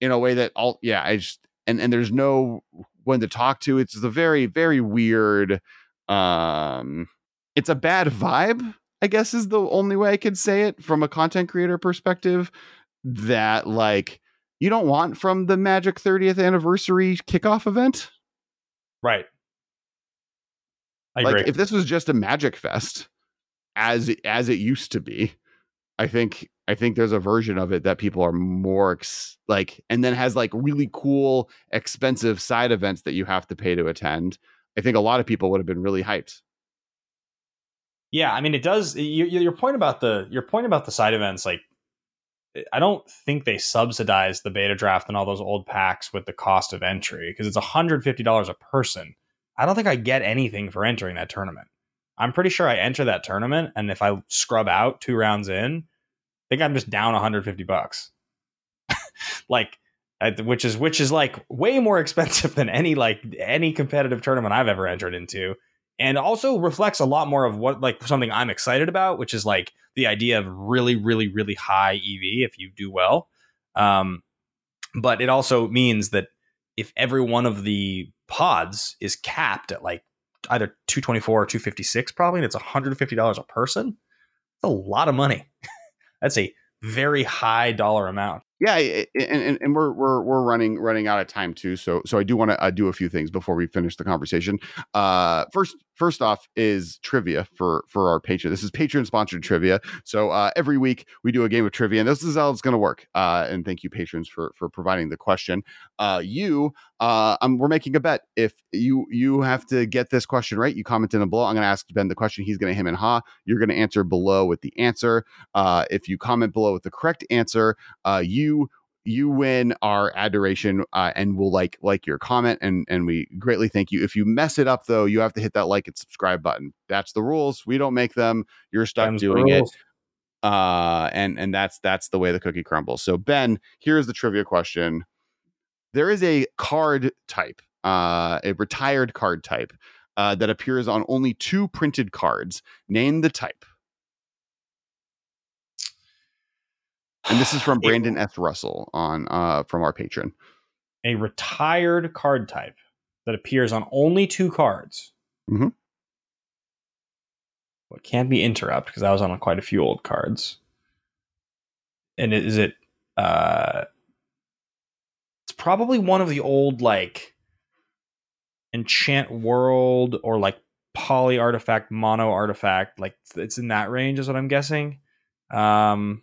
in a way that all yeah i just and and there's no one to talk to it's a very very weird um it's a bad vibe i guess is the only way i could say it from a content creator perspective that like you don't want from the magic 30th anniversary kickoff event Right. I like agree. if this was just a magic fest as as it used to be i think i think there's a version of it that people are more ex- like and then has like really cool expensive side events that you have to pay to attend i think a lot of people would have been really hyped yeah, I mean, it does. Your, your point about the your point about the side events, like, eh, I don't think they subsidize the beta draft and all those old packs with the cost of entry because it's hundred fifty dollars a person. I don't think I get anything for entering that tournament. I'm pretty sure I enter that tournament, and if I scrub out two rounds in, I think I'm just down 150 bucks. <laughs> like, which is which is like way more <laughs> expensive than any like any competitive tournament I've ever entered into and also reflects a lot more of what like something I'm excited about, which is like the idea of really, really, really high EV if you do well. Um, but it also means that if every one of the pods is capped at like either 224 or 256 probably, and it's $150 a person. That's a lot of money. <laughs> That's a very high dollar amount. Yeah, and, and, we're we're we're running running out of time too. So so I do want to uh, do a few things before we finish the conversation. Uh, first first off is trivia for for our patron. This is patron sponsored trivia. So uh, every week we do a game of trivia, and this is how it's going to work. Uh, and thank you patrons for for providing the question. Uh, you, uh, I'm, we're making a bet. If you you have to get this question right, you comment in the below. I'm going to ask Ben the question. He's going to him and ha. You're going to answer below with the answer. Uh, if you comment below with the correct answer, uh, you you win our adoration uh, and we'll like like your comment and and we greatly thank you. If you mess it up though you have to hit that like and subscribe button. That's the rules. We don't make them. You're stuck doing it. uh and and that's that's the way the cookie crumbles. So ben here's the trivia question. There is a card type uh a retired card type uh, that appears on only two printed cards. Name the type And this is from Brandon S. Russell on uh, from our patron. A retired card type that appears on only two cards. Mm-hmm. Well, it can't be interrupt because I was on quite a few old cards. And is it? Uh, it's probably one of the old like enchant world or like poly artifact, mono artifact. Like it's in that range, is what I'm guessing. Um,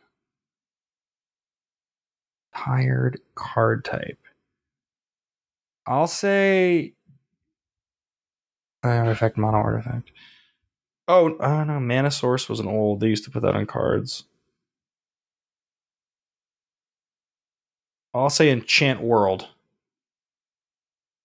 Tired card type. I'll say artifact, mono artifact. Oh, I don't know. Mana Source was an old. They used to put that on cards. I'll say Enchant World.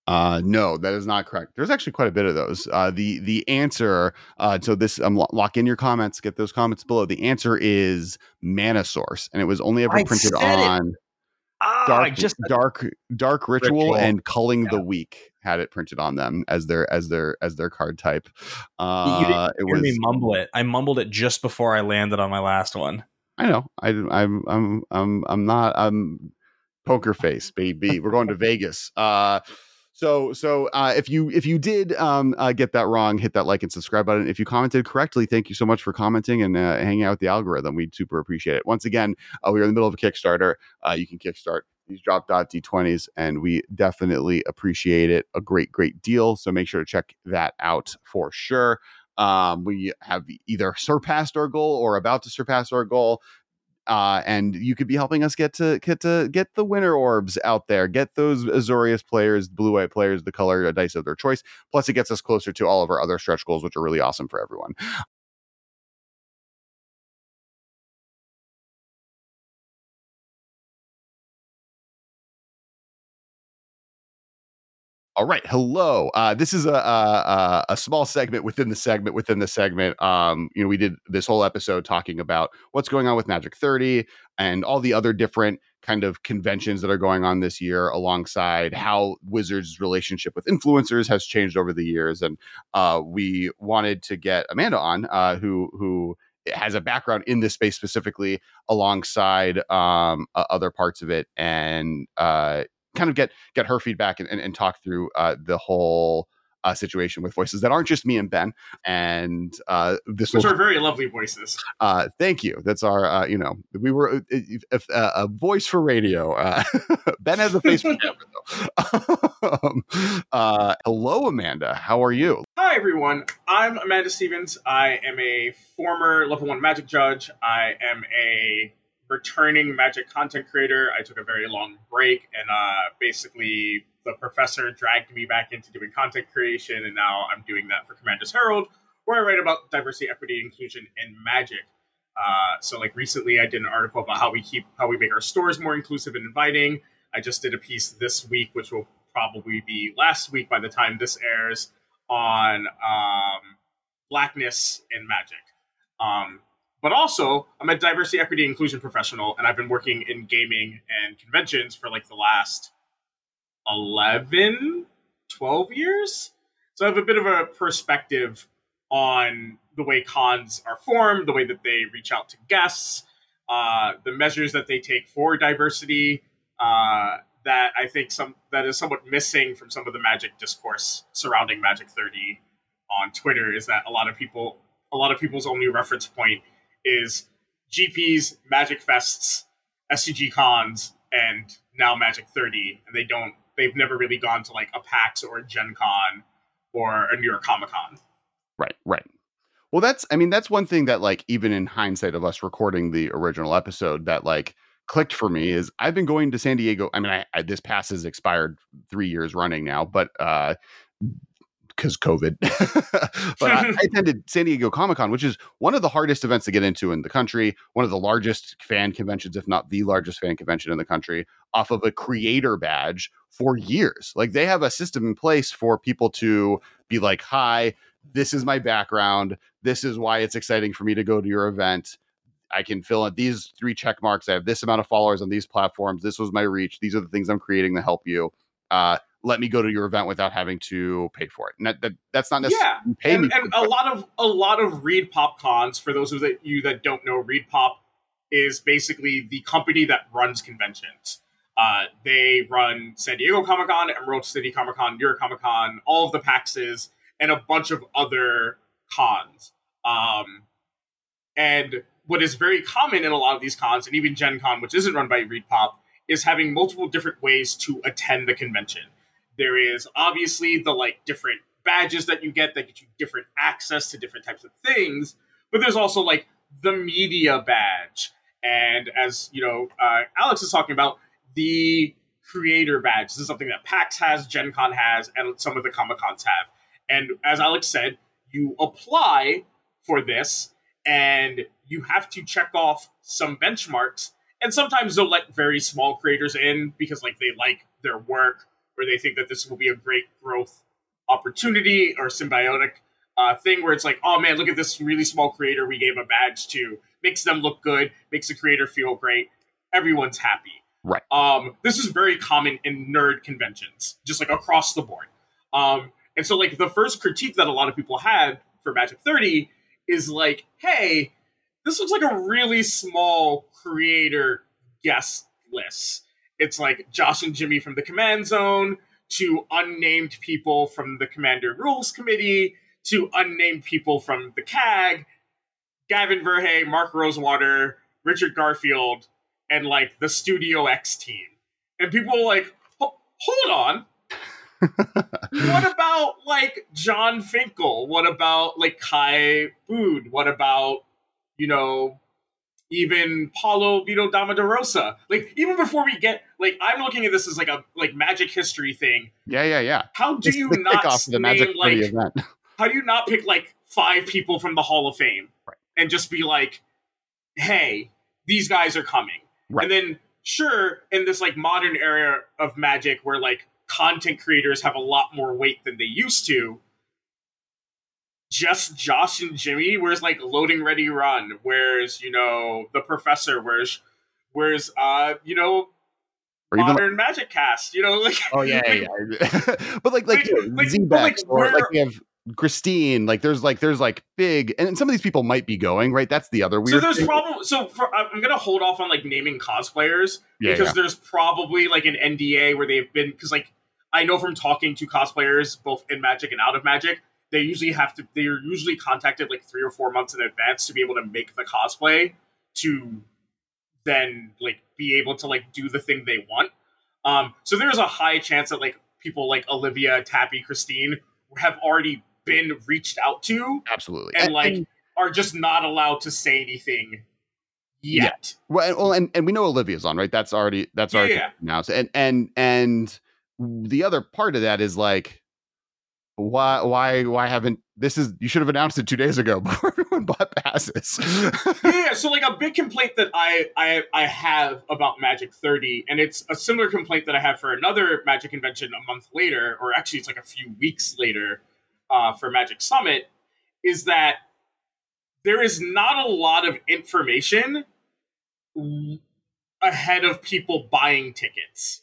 Uh, no, that is not correct. There's actually quite a bit of those. Uh, the the answer. Uh, so this um, lock in your comments. Get those comments below. The answer is Mana Source, and it was only ever I printed on. It. Ah, dark, just dark, dark ritual, ritual. and culling yeah. the weak had it printed on them as their as their as their card type. Uh, it was me mumble it. I mumbled it just before I landed on my last one. I know. I, I'm I'm I'm I'm not. I'm poker face, baby. We're going to Vegas. Uh, so so uh, if you if you did um, uh, get that wrong, hit that like and subscribe button. If you commented correctly, thank you so much for commenting and uh, hanging out with the algorithm. We'd super appreciate it. Once again, uh, we're in the middle of a Kickstarter. Uh, you can kickstart these drop dot d20s, and we definitely appreciate it. A great great deal. So make sure to check that out for sure. Um, we have either surpassed our goal or about to surpass our goal uh, and you could be helping us get to get to get the winter orbs out there, get those Azorius players, blue white players, the color dice of their choice. Plus, it gets us closer to all of our other stretch goals, which are really awesome for everyone. All right, hello. Uh, this is a, a, a small segment within the segment within the segment. Um, you know, we did this whole episode talking about what's going on with Magic 30 and all the other different kind of conventions that are going on this year, alongside how Wizards' relationship with influencers has changed over the years. And uh, we wanted to get Amanda on, uh, who who has a background in this space specifically, alongside um, other parts of it, and uh, kind of get get her feedback and, and, and talk through uh, the whole uh, situation with voices that aren't just me and Ben. And uh, this will, are very lovely voices. Uh, thank you. That's our, uh, you know, we were uh, uh, a voice for radio. Uh, <laughs> ben has a face for camera, though. um, uh, hello, Amanda. How are you? Hi, everyone. I'm Amanda Stevens. I am a former level one Magic judge. I am a returning magic content creator. I took a very long break, and uh, basically the professor dragged me back into doing content creation, and now I'm doing that for Commander's Herald, where I write about diversity, equity, inclusion in magic. Uh, so, like recently, I did an article about how we keep how we make our stores more inclusive and inviting. I just did a piece this week, which will probably be last week by the time this airs, on um, blackness in magic. Um, but also, I'm a diversity, equity, inclusion professional, and I've been working in gaming and conventions for like the last 11, 12 years. So I have a bit of a perspective on the way cons are formed, the way that they reach out to guests, uh, the measures that they take for diversity. Uh, that I think some that is somewhat missing from some of the magic discourse surrounding Magic 30 on Twitter is that a lot of people, a lot of people's only reference point is GPs, Magic Fests, SCG cons, and now Magic 30, and they don't, they've never really gone to like a PAX or a Gen Con or a New York Comic Con. Right, right. Well, that's I mean that's one thing that like even in hindsight of us recording the original episode that like clicked for me is I've been going to San Diego. I mean, I, I this pass has expired three years running now, but uh because COVID. <laughs> but I, I attended San Diego Comic Con, which is one of the hardest events to get into in the country, one of the largest fan conventions, if not the largest fan convention in the country, off of a creator badge for years. Like they have a system in place for people to be like, hi, this is my background. This is why it's exciting for me to go to your event. I can fill in these three check marks. I have this amount of followers on these platforms. This was my reach. These are the things I'm creating to help you. Uh, let me go to your event without having to pay for it. And that, that that's not necessarily yeah. pay and, me. And a lot of a lot of ReedPop cons, for those of you that don't know, ReedPop is basically the company that runs conventions. Uh, they run San Diego Comic Con, Emerald City Comic Con, New York Comic Con, all of the PAXs, and a bunch of other cons. Um, and what is very common in a lot of these cons, and even Gen Con, which isn't run by ReedPop, is having multiple different ways to attend the convention. There is obviously the like different badges that you get that get you different access to different types of things, but there's also like the media badge, and as you know, uh, Alex is talking about the creator badge. This is something that PAX has, Gen Con has, and some of the Comic Cons have. And as Alex said, you apply for this and you have to check off some benchmarks. And sometimes they'll let very small creators in because like they like their work or they think that this will be a great growth opportunity or symbiotic uh, thing where it's like, oh man, look at this really small creator we gave a badge to. Makes them look good, makes the creator feel great. Everyone's happy. Right. Um, this is very common in nerd conventions, just like across the board. Um, and so, like, the first critique that a lot of people had for Magic 30 is like, hey, this looks like a really small creator guest list. It's like Josh and Jimmy from the Command Zone, to unnamed people from the Commander Rules Committee, to unnamed people from the CAG, Gavin Verhey, Mark Rosewater, Richard Garfield, and like the Studio X team. And people like, hold on <laughs> what about like Jon Finkel? What about like Kai Budde? What about you know even Paulo Vitor Damo da Rosa? Like even before we get like I'm looking at this as like a like magic history thing. Yeah, yeah, yeah. How do It's you not to the name like event. how do you not pick like five people from the Hall of Fame Right. and just be like, hey, these guys are coming. Right. And then sure, in this like modern era of magic where like content creators have a lot more weight than they used to, just Josh and Jimmy, where's like loading ready run, where's you know the professor, where's where's uh you know Or even like, modern magic cast, you know <laughs> like oh yeah, yeah, yeah. <laughs> but like like, Like- like- like, or like we have Christine. Like there's like there's like big, and some of these people might be going right. That's the other weird. So there's thing. probably so for, I'm gonna hold off on like naming cosplayers Yeah, because yeah. there's probably like an NDA where they've been because like I know from talking to cosplayers both in Magic and out of Magic, they usually have to they're usually contacted like three or four months in advance to be able to make the cosplay to then like be able to like do the thing they want. Um, so there's a high chance that like people like Olivia, Tappy, Christine have already been reached out to absolutely and like are just not allowed to say anything yet. Well, and- well, and, and we know Olivia's on, right? That's already that's Yeah, already yeah. announced. And and and the other part of that is like, why why why haven't this is you should have announced it two days ago <laughs> before everyone bought passes. yeah, so like a big complaint that I, I I have about Magic 30, and it's a similar complaint that I have for another Magic convention a month later, or actually it's like a few weeks later uh, for Magic Summit, is that there is not a lot of information ahead of people buying tickets.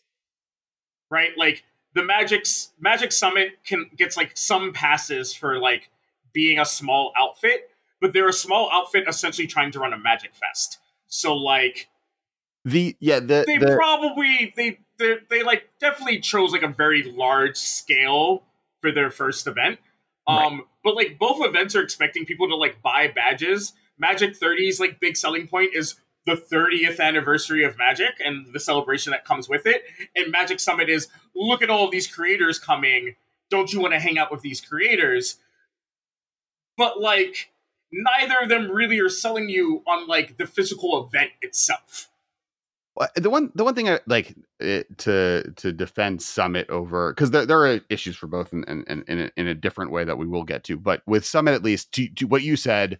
Right? Like the Magic's Magic Summit can gets like some passes for like being a small outfit, but they're a small outfit essentially trying to run a Magic Fest. So like the yeah the, they the probably they they they like definitely chose like a very large scale for their first event. Um, right. but like both events are expecting people to like buy badges. Magic 30's like big selling point is the 30th anniversary of Magic and the celebration that comes with it. And Magic Summit is look at all these creators coming. Don't you want to hang out with these creators? But like neither of them really are selling you on like the physical event itself. The one, the one thing I like it, to to defend Summit over because there, there are issues for both in in, in, a, in a different way that we will get to, but with Summit at least to, to what you said,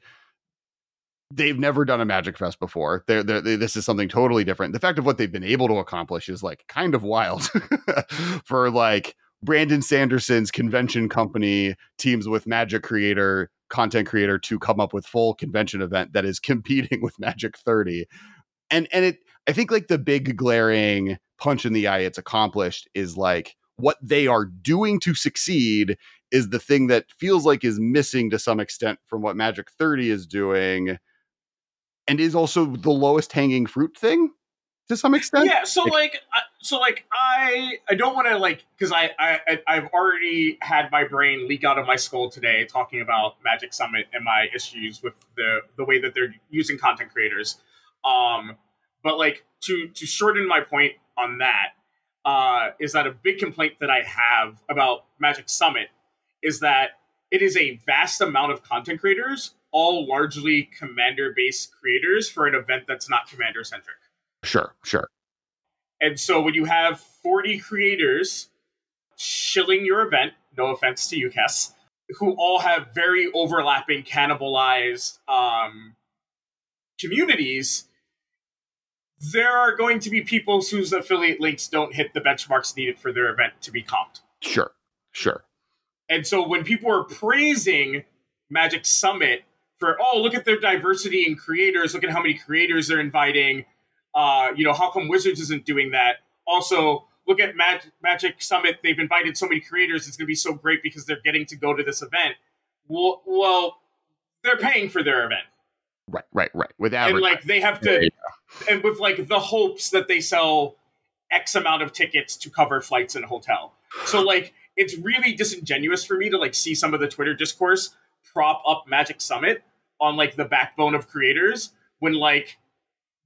they've never done a Magic Fest before. They're, they're, they, this is something totally different. The fact of what they've been able to accomplish is like kind of wild <laughs> for like Brandon Sanderson's convention company teams with Magic creator, content creator to come up with full convention event that is competing with Magic 30. And and it I think like the big glaring punch in the eye it's accomplished is like what they are doing to succeed is the thing that feels like is missing to some extent from what Magic 30 is doing and is also the lowest hanging fruit thing to some extent. Yeah. So like, like so like I I don't want to like because I I I've already had my brain leak out of my skull today talking about Magic Summit and my issues with the the way that they're using content creators. Um, but like to to shorten my point on that uh, is that a big complaint that I have about Magic Summit is that it is a vast amount of content creators all largely commander based creators for an event that's not commander centric. Sure, sure. And so when you have 40 creators shilling your event, no offense to you, Kess, who all have very overlapping, cannibalized um, communities, there are going to be people whose affiliate links don't hit the benchmarks needed for their event to be comped. Sure, sure. And so when people are praising Magic Summit for oh look at their diversity in creators. Look at how many creators they're inviting. Uh, you know how come wizards isn't doing that? Also look at Mag- magic summit. They've invited so many creators. It's going to be so great because they're getting to go to this event. Well, well they're paying for their event. Right right right. Without and like they have to and with like the hopes that they sell x amount of tickets to cover flights and hotel. So like it's really disingenuous for me to like see some of the twitter discourse prop up magic summit on like the backbone of creators when like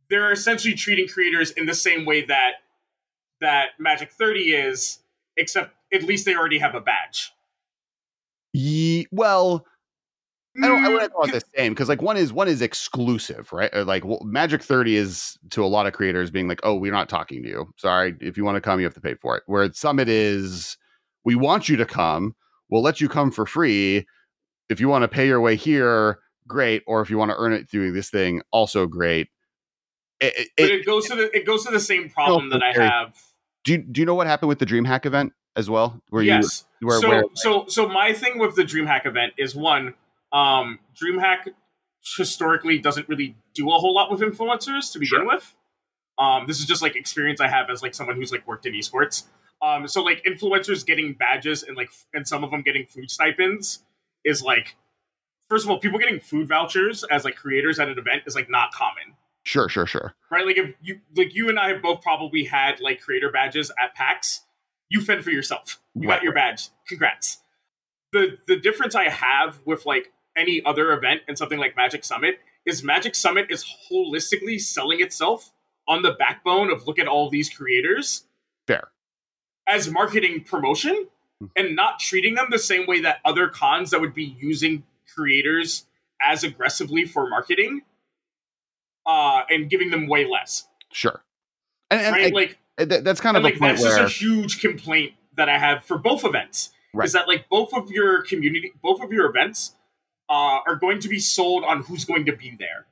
they're essentially treating creators in the same way that that Magic 30 is, except at least they already have a badge. Ye- well, I don't. I mm, wouldn't call it the same because like one is one is exclusive, right? Or like well, Magic Thirty is to a lot of creators being like, "Oh, we're not talking to you. Sorry, if you want to come, you have to pay for it." Where Summit is, we want you to come. We'll let you come for free. If you want to pay your way here, great. Or if you want to earn it through this thing, also great. It, it, but it goes to the it goes to the same problem that I have. Do you do you know what happened with the DreamHack event as well? Where yes. You, where, so where, so so my thing with the DreamHack event is one, um, DreamHack historically doesn't really do a whole lot with influencers to begin sure. with. Um, this is just like experience I have as like someone who's like worked in esports. Um, so like influencers getting badges and like and some of them getting food stipends is like first of all, people getting food vouchers as like creators at an event is like not common. Sure, sure, sure. Right, like if you like you and I have both probably had like creator badges at PAX. You fend for yourself. You right, got your badge. Congrats. The the difference I have with like any other event and something like Magic Summit is Magic Summit is holistically selling itself on the backbone of look at all these creators. Fair. As marketing promotion hmm. and not treating them the same way that other cons that would be using creators as aggressively for marketing uh, and giving them way less. Sure. And, and right? like that's kind of like that's where... just a huge complaint that I have for both events. Right. Is that like both of your community, both of your events uh, are going to be sold on who's going to be there,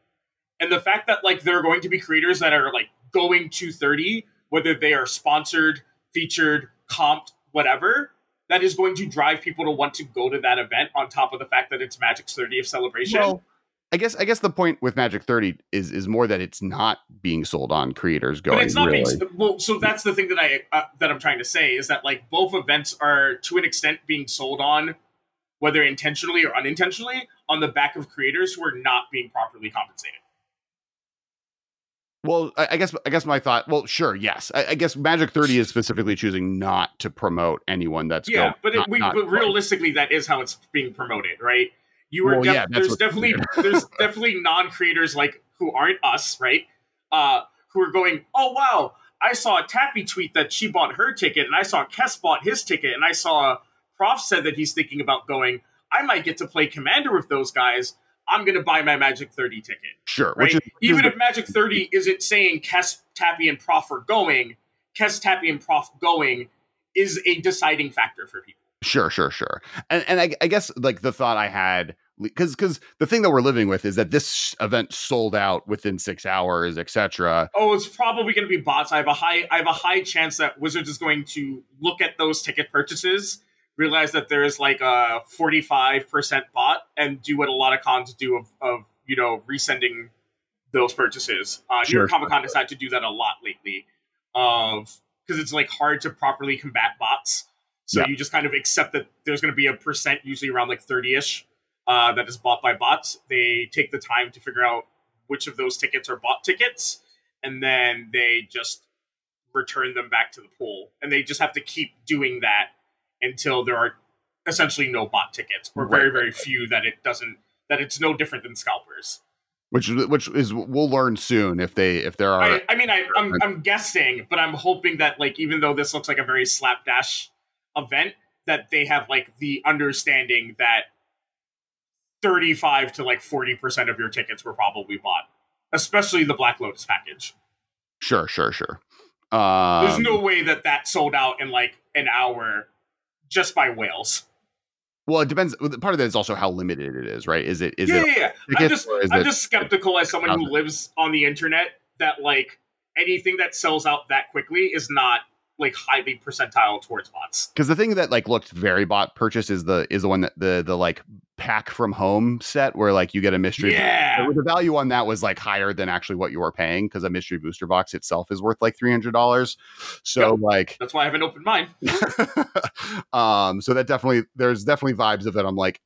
and the fact that like there are going to be creators that are like going to thirty, whether they are sponsored, featured, comped, whatever, that is going to drive people to want to go to that event on top of the fact that it's Magic's 30th celebration. Well, I guess I guess the point with Magic 30 is is more that it's not being sold on creators going. But it's not really. being well. So that's the thing that I uh, that I'm trying to say is that like both events are to an extent being sold on, whether intentionally or unintentionally, on the back of creators who are not being properly compensated. Well, I, I, guess I guess my thought. Well, sure, yes. I, I, guess Magic Thirty is specifically choosing not to promote anyone that's yeah, going, but, not, it, we, not but realistically, that is how it's being promoted, right? You were Well, def- yeah, there's definitely there's definitely non creators like who aren't us, right? Uh, who are going, oh wow, I saw a Tappy tweet that she bought her ticket, and I saw Kess bought his ticket, and I saw Prof said that he's thinking about going. I might get to play Commander with those guys. I'm going to buy my Magic 30 ticket sure. right? Is, Even the- if Magic 30 isn't saying Kess, Tappy, and Prof are going, Kess, Tappy, and Prof going is a deciding factor for people. Sure, sure, sure. And and I, I guess like the thought I had because because the thing that we're living with is that this event sold out within six hours, etc. Oh, it's probably going to be bots. I have a high, I have a high chance that Wizards is going to look at those ticket purchases, realize that there is like a 45 percent bot, and do what a lot of cons do of, of you know resending those purchases. Uh, New Sure, York Comic Con decided to do that a lot lately, of because it's like hard to properly combat bots. So Yeah. you just kind of accept that there's going to be a percent, usually around like 30 ish, uh, that is bought by bots. They take the time to figure out which of those tickets are bot tickets, and then they just return them back to the pool. And they just have to keep doing that until there are essentially no bot tickets, or very, Right. very few that it doesn't, that it's no different than scalpers. Which which is we'll learn soon if they if there are I, I mean, I, I'm, I'm guessing, but I'm hoping that, like, even though this looks like a very slapdash event, that they have, like, the understanding that 35 to, like, 40% of your tickets were probably bought, especially the Black Lotus package. sure sure sure. Um, There's no way that that sold out in, like, an hour just by whales. Well, it depends. Part of that is also how limited it is, right? Is it is yeah, it yeah, yeah. I'm just, I'm it- just skeptical as someone who lives on the internet that, like, anything that sells out that quickly is not, like, highly percentile towards bots. because the thing that like looked very bot purchased is the is the one that the the like pack from home set where like you get a mystery Yeah. the value on that was like higher than actually what you were paying because a mystery booster box itself is worth like three hundred dollars. So like, That's why I have an open mind. <laughs> um, so that definitely there's definitely vibes of it. I'm like,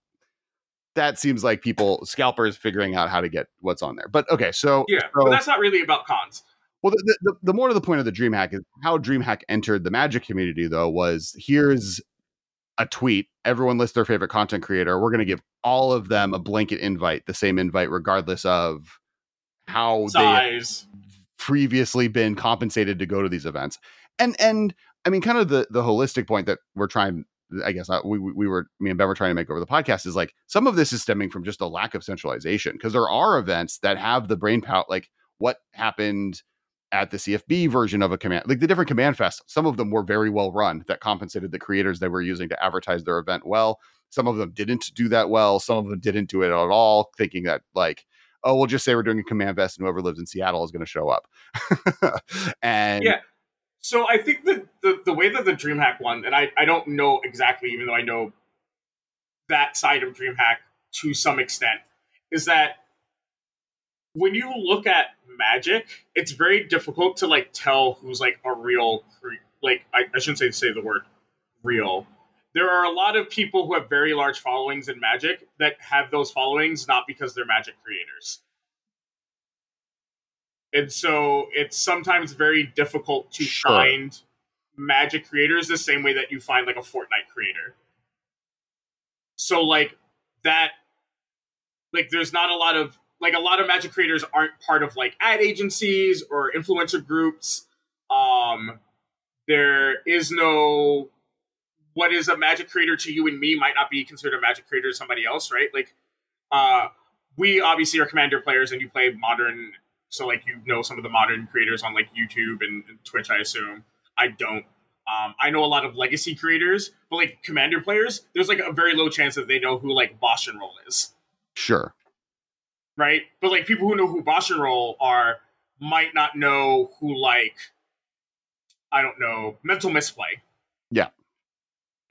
that seems like people scalpers figuring out how to get what's on there. But okay, so Yeah, so, but that's not really about cons. Well, the, the, the more to the point of the DreamHack is how DreamHack entered the Magic community, though, was here's a tweet. Everyone lists their favorite content creator. We're going to give all of them a blanket invite, the same invite, regardless of how they previously been compensated to go to these events. And and I mean, kind of the the holistic point that we're trying. I guess uh, we we we were me and Ben were trying to make over the podcast is like some of this is stemming from just a lack of centralization because there are events that have the brain power, like what happened at the CFB version of a command, like the different command fests. Some of them were very well run that compensated the creators they were using to advertise their event well. Some of them didn't do that well. Some of them didn't do it at all, thinking that like oh, we'll just say we're doing a command fest and whoever lives in Seattle is going to show up. <laughs> and Yeah. So I think that the, the way that the DreamHack one, and I, I don't know exactly, even though I know that side of DreamHack to some extent, is that when you look at Magic, it's very difficult to like tell who's like a real, like I, I shouldn't say say the word real. There are a lot of people who have very large followings in Magic that have those followings not because they're Magic creators. And so it's sometimes very difficult to Sure. find Magic creators the same way that you find like a Fortnite creator. So like that like there's not a lot of like a lot of magic creators aren't part of like ad agencies or influencer groups. Um there is no what is a magic creator to you and me might not be considered a magic creator to somebody else right? Like uh we obviously are commander players and you play modern so like you know some of the modern creators on like youtube and, twitch i assume. I don't. Um, I know a lot of legacy creators, but like commander players, there's like a very low chance that they know who like Bosch and Roll is. Sure. Right? But like people who know who Bosch and Roll are might not know who like I don't know mental misplay. Yeah.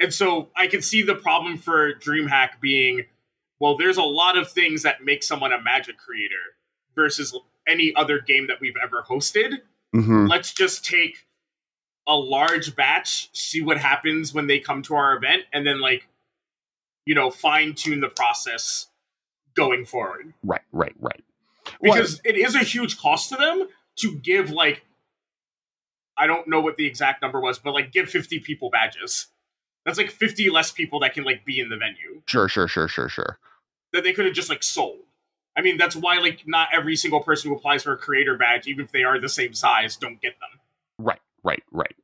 And so I can see the problem for DreamHack being, well, there's a lot of things that make someone a magic creator versus any other game that we've ever hosted. hmm Let's just take a large batch, see what happens when they come to our event, and then like, you know, fine tune the process going forward Right, right, right. Well, because it is a huge cost to them to give like I don't know what the exact number was, but like give 50 people badges. That's like 50 less people that can like be in the venue Sure, sure, sure, sure, sure. that they could have just like sold. I mean, that's why like not every single person who applies for a creator badge, even if they are the same size, don't get them. Right, right, right.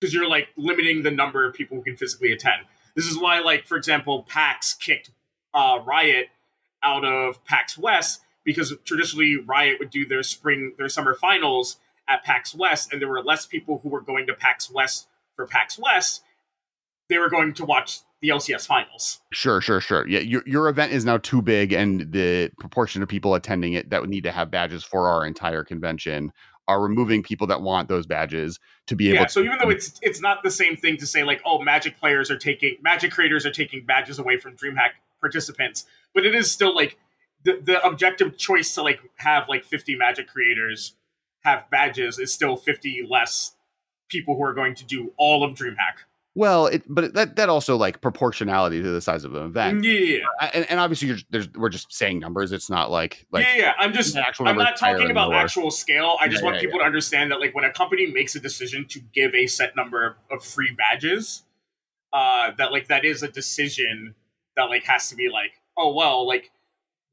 Because you're like limiting the number of people who can physically attend. This is why, like, for example, PAX kicked uh, Riot out of PAX West because traditionally Riot would do their spring, their summer finals at PAX West, and there were less people who were going to PAX West for PAX West. They were going to watch the LCS finals. Sure, sure, sure. Yeah, your your event is now too big, and the proportion of people attending it that would need to have badges for our entire convention are removing people that want those badges to be able. Yeah, to, so even though it's it's not the same thing to say like, oh, Magic players are taking Magic creators are taking badges away from DreamHack participants, but it is still like the the objective choice to like have like 50 Magic creators have badges is still 50 less people who are going to do all of DreamHack. well, it, but that that also like proportionality to the size of an event, Yeah, yeah, and, and obviously you're, there's, we're just saying numbers. It's not like like yeah, yeah. I'm just actual I'm not talking about lower. actual scale. I just Yeah, want yeah, people to understand that like when a company makes a decision to give a set number of, of free badges, uh, that like that is a decision that like has to be like, oh well, like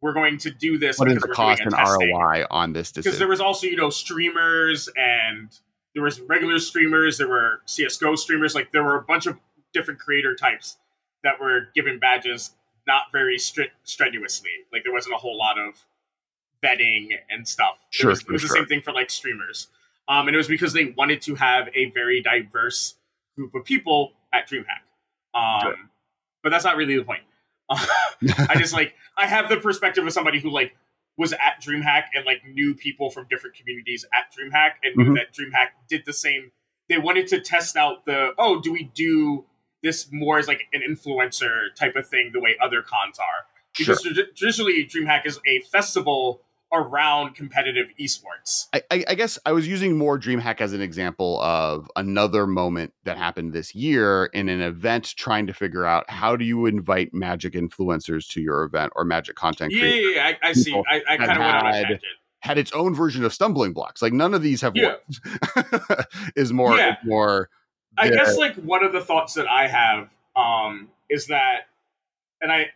we're going to do this what is because the cost and testing. ROI on this decision? Because there was also you know streamers and there was regular streamers, there were CS:GO streamers, like there were a bunch of different creator types that were given badges not very stri- strenuously. Like there wasn't a whole lot of vetting and stuff. It was, it was sure, the same thing for like streamers. Um, and it was because they wanted to have a very diverse group of people at DreamHack. Um, Sure. But that's not really the point. <laughs> I just like I have the perspective of somebody who like was at DreamHack and like knew people from different communities at DreamHack and knew Mhm. that DreamHack did the same. They wanted to test out the oh, do we do this more as like an influencer type of thing the way other cons are? Sure. Because tradi- traditionally DreamHack is a festival around competitive esports. I, I, I guess I was using more DreamHack as an example of another moment that happened this year in an event trying to figure out how do you invite magic influencers to your event or magic content Yeah, creators yeah, yeah, I, I see. I, I kind of went on a had- tangent. had its own version of stumbling blocks. Like none of these have Yeah. worked. <laughs> is more Yeah. is more I guess like one of the thoughts that I have um, is that, and I,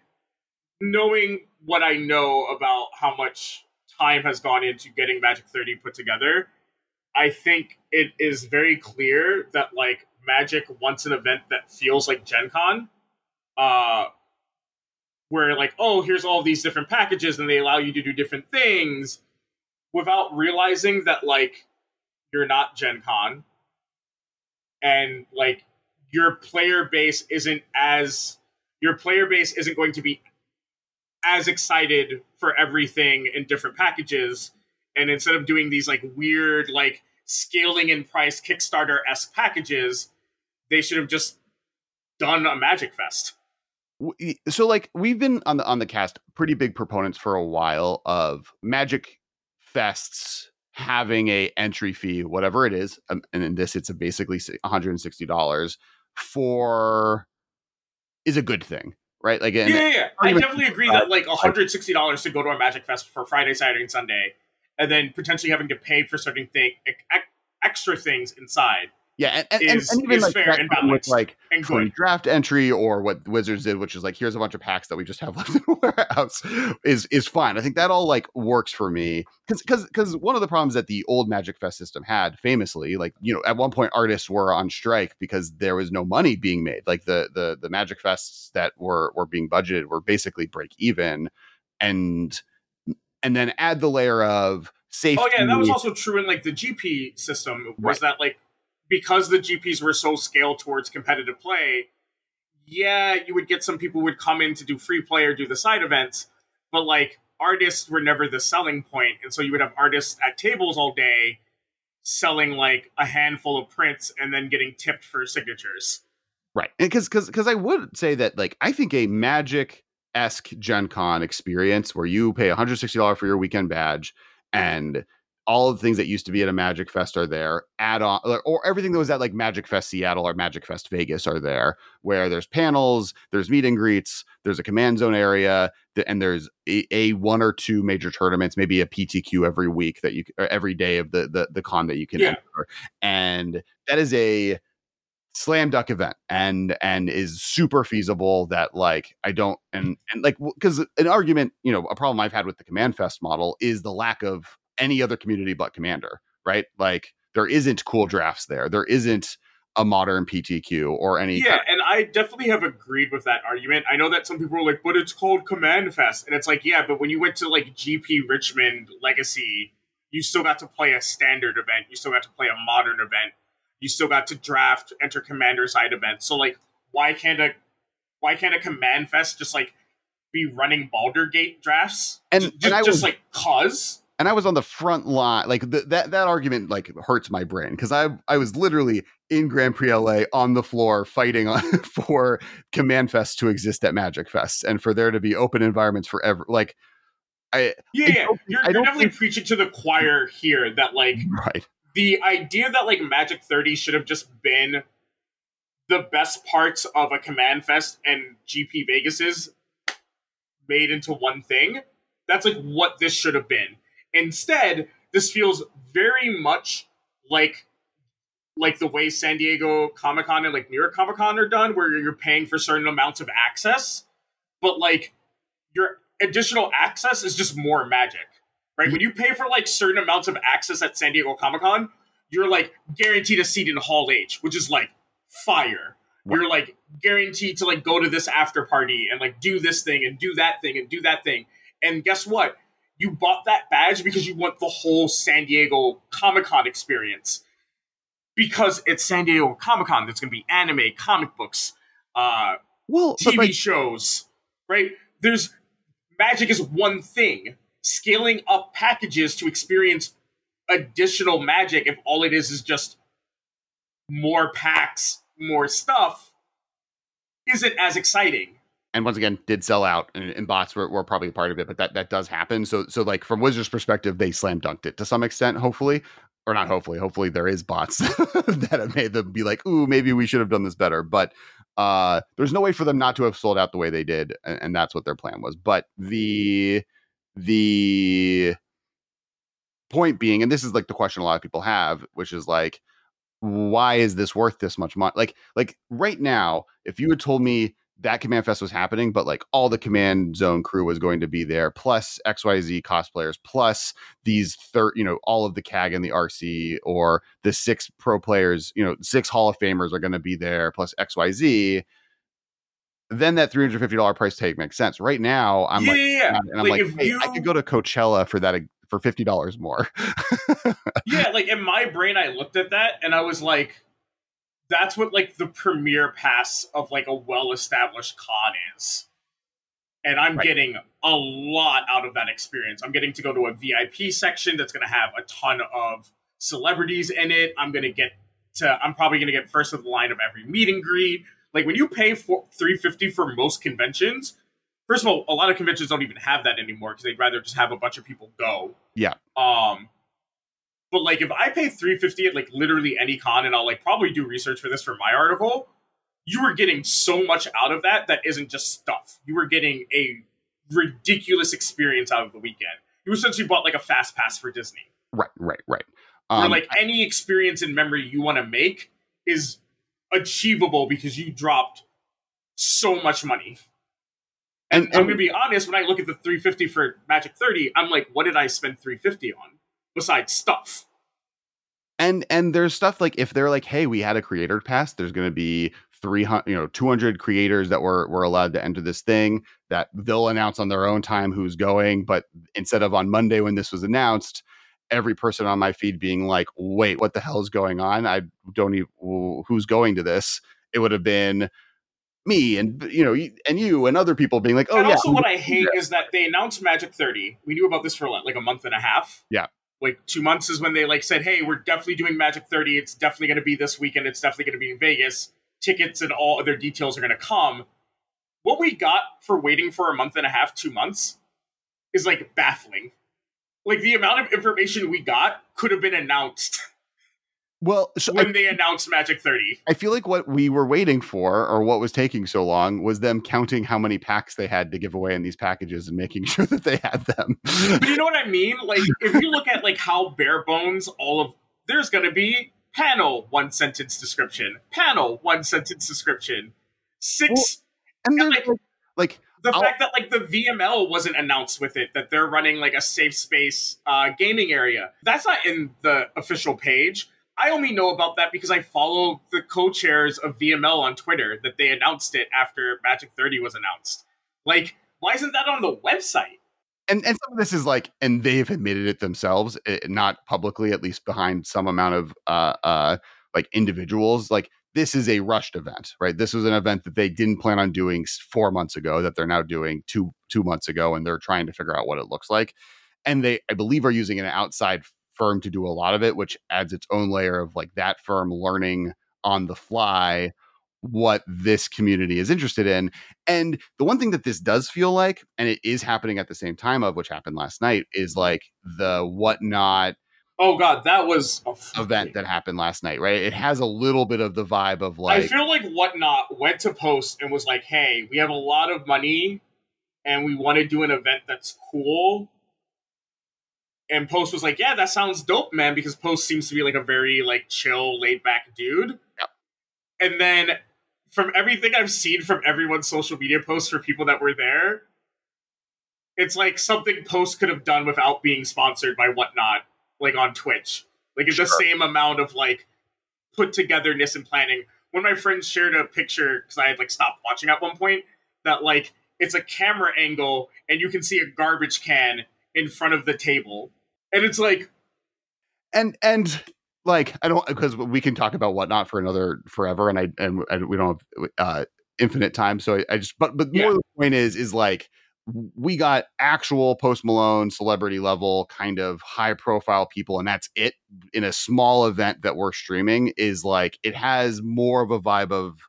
knowing what I know about how much time has gone into getting Magic 30 put together, I think it is very clear that like Magic wants an event that feels like Gen Con, uh, where like, oh, here's all these different packages and they allow you to do different things without realizing that like you're not Gen Con and like your player base isn't as your player base isn't going to be as excited for everything in different packages. And instead of doing these like weird like scaling in price kickstarter-esque packages they should have just done a magic fest. So like we've been on the on the cast pretty big proponents for a while of magic fests having a entry fee whatever it is um, and in this it's basically $160 for is a good thing right like yeah, yeah, yeah. i definitely agree that like $160 to go to a magic fest for friday saturday and sunday and then potentially having to pay for certain thing ex- extra things inside yeah and, and, is- and even like fair with like and good draft entry or what Wizards did, which is like here's a bunch of packs that we just have <laughs> left in the warehouse, is is fine. I think that all like works for me because because because one of the problems that the old Magic Fest system had, famously, like you know, at one point artists were on strike because there was no money being made. Like the the the Magic Fests that were were being budgeted were basically break even, and and then add the layer of safety. Oh yeah, that was also true in like the GP system. Was that like because the GPs were so scaled towards competitive play? Yeah, you would get some people who would come in to do free play or do the side events, but like artists were never the selling point, and so you would have artists at tables all day selling like a handful of prints and then getting tipped for signatures. Right. And because because because I would say that like I think a magic esque Gen Con experience where you pay $160 for your weekend badge mm. and all of the things that used to be at a Magic Fest are there. Add on, or everything that was at like Magic Fest Seattle or Magic Fest Vegas are there, where there's panels, there's meet and greets, there's a command zone area, and there's a, a one or two major tournaments, maybe a PTQ every week that you every day of the the, the con that you can yeah. enter, and that is a slam duck event and and is super feasible that like i don't and and like because an argument you know a problem i've had with the command fest model is the lack of any other community but commander right like there isn't cool drafts there there isn't a modern ptq or any yeah and i definitely have agreed with that argument i know that some people are like but it's called command fest and it's like yeah but when you went to like gp richmond legacy you still got to play a standard event you still got to play a modern event you still got to draft, enter commander side events. So like, why can't a why can't a command fest just like be running Baldur Gate drafts? And, just, and I just was, like cause. And I was on the front line, like the, that that argument like hurts my brain because I I was literally in Grand Prix LA on the floor fighting on, <laughs> for Command Fest to exist at Magic Fest and for there to be open environments for ever like I yeah, I yeah. You're, you're definitely think, preaching to the choir here that like right the idea that like Magic 30 should have just been the best parts of a Command Fest and GP Vegas's made into one thing. That's like what this should have been. Instead, this feels very much like like the way San Diego Comic Con and like New York Comic Con are done, where you're paying for certain amounts of access, but like your additional access is just more magic right? When you pay for like certain amounts of access at San Diego Comic Con, you're like guaranteed a seat in Hall H, which is like fire. You're like guaranteed to like go to this after party and like do this thing and do that thing and do that thing. And guess what? You bought that badge because you want the whole San Diego Comic Con experience. Because it's San Diego Comic Con, there's gonna be anime, comic books, uh, well, TV like- shows, right? There's magic is one thing scaling up packages to experience additional magic if all it is is just more packs, more stuff, isn't as exciting. And once again, did sell out, and, and bots were, were, probably a part of it, but that that does happen. So so like from Wizards' perspective, they slam dunked it to some extent, hopefully, or not hopefully. Hopefully, there is bots <laughs> that have made them be like, "Ooh, maybe we should have done this better." But uh, there's no way for them not to have sold out the way they did, and, and that's what their plan was. But the the point being, and this is like the question a lot of people have, which is like, why is this worth this much money? Like, like right now, if you had told me that Command Fest was happening, but like all the Command Zone crew was going to be there, plus XYZ cosplayers, plus these third, you know, all of the CAG and the RC, or the six pro players, you know, six Hall of Famers are going to be there, plus XYZ then that three hundred fifty dollar price tag makes sense. Right now, I'm yeah, like, yeah. and I'm like, like hey, you... I could go to Coachella for that for fifty dollars more. <laughs> yeah, like in my brain, I looked at that and I was like, that's what like the premier pass of like a well established con is. And I'm right. getting a lot out of that experience. I'm getting to go to a VIP section that's going to have a ton of celebrities in it. I'm going to get to, I'm probably going to get first of the line of every meet and greet. Like when you pay for 350 for most conventions, first of all, a lot of conventions don't even have that anymore because they'd rather just have a bunch of people go. Yeah. Um but like if I pay 350 at like literally any con and I'll like probably do research for this for my article, you were getting so much out of that that isn't just stuff. You were getting a ridiculous experience out of the weekend. You essentially bought like a fast pass for Disney. Right, right, right. Um, Where like any experience in memory you want to make is achievable because you dropped so much money. And, and I'm going to be honest, when I look at the 350 for Magic 30, I'm like, what did I spend 350 on besides stuff? And and there's stuff like if they're like, hey, we had a creator pass, there's going to be 300, you know, 200 creators that were were allowed to enter this thing that they'll announce on their own time who's going, but instead of on Monday when this was announced, every person on my feed being like, wait, what the hell is going on? I don't even, who's going to this? It would have been me and, you know, and you and other people being like, oh, and yeah. also, what I hate is that they announced Magic 30. We knew about this for like a month and a half. Yeah. Like two months is when they like said, hey, we're definitely doing Magic 30. It's definitely going to be this weekend. It's definitely going to be in Vegas. Tickets and all other details are going to come. What we got for waiting for a month and a half, two months, is like baffling like the amount of information we got could have been announced <laughs> Well, so when I, they announced Magic 30. I feel like what we were waiting for, or what was taking so long, was them counting how many packs they had to give away in these packages and making <laughs> sure that they had them. But you know what I mean? Like if you look at like how bare bones all of there's going to be panel one sentence description, panel one sentence description, six. and they're like- like, like the I'll- fact that like the VML wasn't announced with it, that they're running like a safe space uh, gaming area, that's not in the official page. I only know about that because I follow the co-chairs of VML on Twitter that they announced it after Magic 30 was announced. Like, why isn't that on the website? and and some of this is like, and they've admitted it themselves, eh, not publicly, at least behind some amount of uh uh like individuals. Like this is a rushed event, right? This was an event that they didn't plan on doing four months ago, that they're now doing two two months ago, and they're trying to figure out what it looks like. And they, I believe, are using an outside firm to do a lot of it, which adds its own layer of like that firm learning on the fly what this community is interested in. And the one thing that this does feel like, and it is happening at the same time of which happened last night, is mm-hmm. like the whatnot Oh god, that was a event that happened last night, right? It has a little bit of the vibe of like I feel like Whatnot went to Post and was like, "Hey, we have a lot of money, and we want to do an event that's cool." And Post was like, "Yeah, that sounds dope, man," because Post seems to be like a very like chill, laid back dude. Yep. And then, from everything I've seen from everyone's social media posts for people that were there, it's like something Post could have done without being sponsored by Whatnot, like on Twitch. Like it's the same amount of like put togetherness and planning. One of my friends shared a picture because I had like stopped watching at one point that like it's a camera angle and you can see a garbage can in front of the table. And it's like, and and like I don't because we can talk about whatnot for another forever, and I and, and we don't have uh, infinite time. So I, I just but but Yeah. more the point is is like we got actual Post Malone celebrity level kind of high profile people, and that's it in a small event that we're streaming. Is like it has more of a vibe of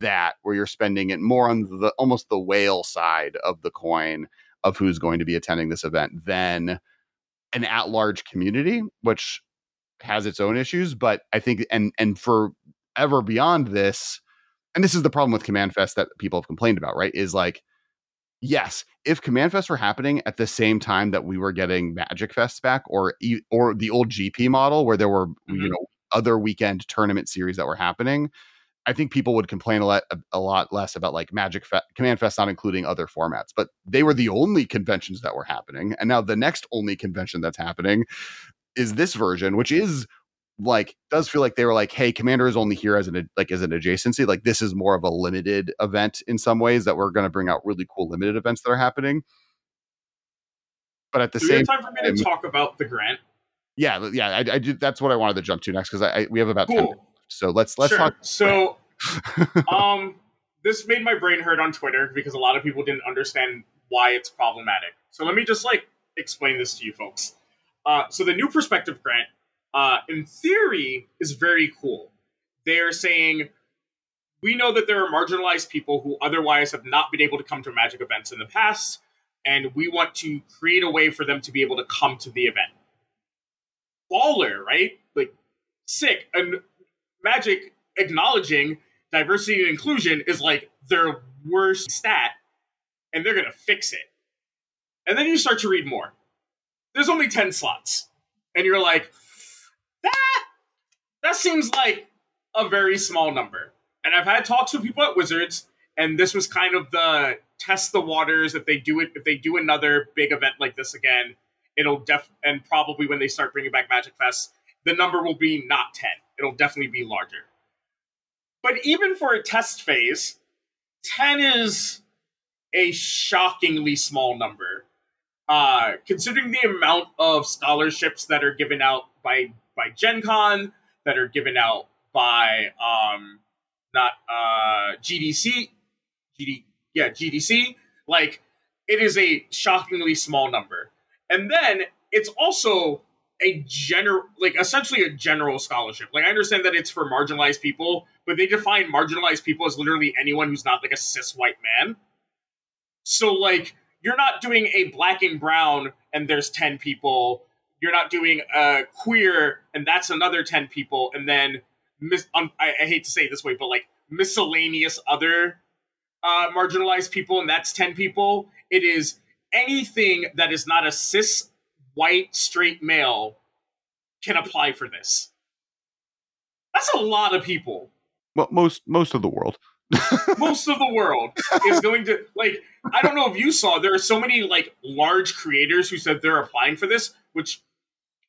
that where you're spending it more on the almost the whale side of the coin of who's going to be attending this event than an at large community, which has its own issues. But I think and and for ever beyond this, and this is the problem with Command Fest that people have complained about, right? Is like, yes, if Command Fest were happening at the same time that we were getting Magic Fest back, or or the old GP model where there were you Mhm. know other weekend tournament series that were happening. I think people would complain a lot, a lot less about like Magic Fe- Command Fest not including other formats, but they were the only conventions that were happening, and now the next only convention that's happening is this version, which is like does feel like they were like, hey, Commander is only here as an like as an adjacency. Like this is more of a limited event in some ways that we're going to bring out really cool limited events that are happening. But at the do same, time for me to talk about the grant? yeah, yeah, I, I did. That's what I wanted to jump to next because I, I we have about ten. Minutes. So let's let's sure. talk. So, <laughs> um, this made my brain hurt on Twitter because a lot of people didn't understand why it's problematic. So let me just like explain this to you folks. Uh, so the new perspective grant, uh, in theory, is very cool. They are saying we know that there are marginalized people who otherwise have not been able to come to Magic events in the past, and we want to create a way for them to be able to come to the event. Baller, right? Like sick. And Magic acknowledging diversity and inclusion is like their worst stat, and they're gonna fix it. And then you start to read more. There's only 10 slots. And you're like, that that seems like a very small number. And I've had talks with people at Wizards, and this was kind of the test the waters if they do it if they do another big event like this again, it'll def and probably when they start bringing back Magic Fest, the number will be not 10. It'll definitely be larger. But even for a test phase, 10 is a shockingly small number. Uh, considering the amount of scholarships that are given out by by Gen Con, that are given out by um not uh GDC GD yeah, GDC, like it is a shockingly small number. And then it's also a general like essentially a general scholarship. Like I understand that it's for marginalized people, but they define marginalized people as literally anyone who's not like a cis white man. So like you're not doing a black and brown and there's 10 people. You're not doing a queer and that's another 10 people. And then, mis- um, I, I hate to say it this way, but like miscellaneous other uh, marginalized people and that's 10 people. It is anything that is not a cis white straight male can apply for this. That's a lot of people. Well, most most of the world. <laughs> Most of the world is going to like. I don't know if you saw. There are so many like large creators who said they're applying for this, which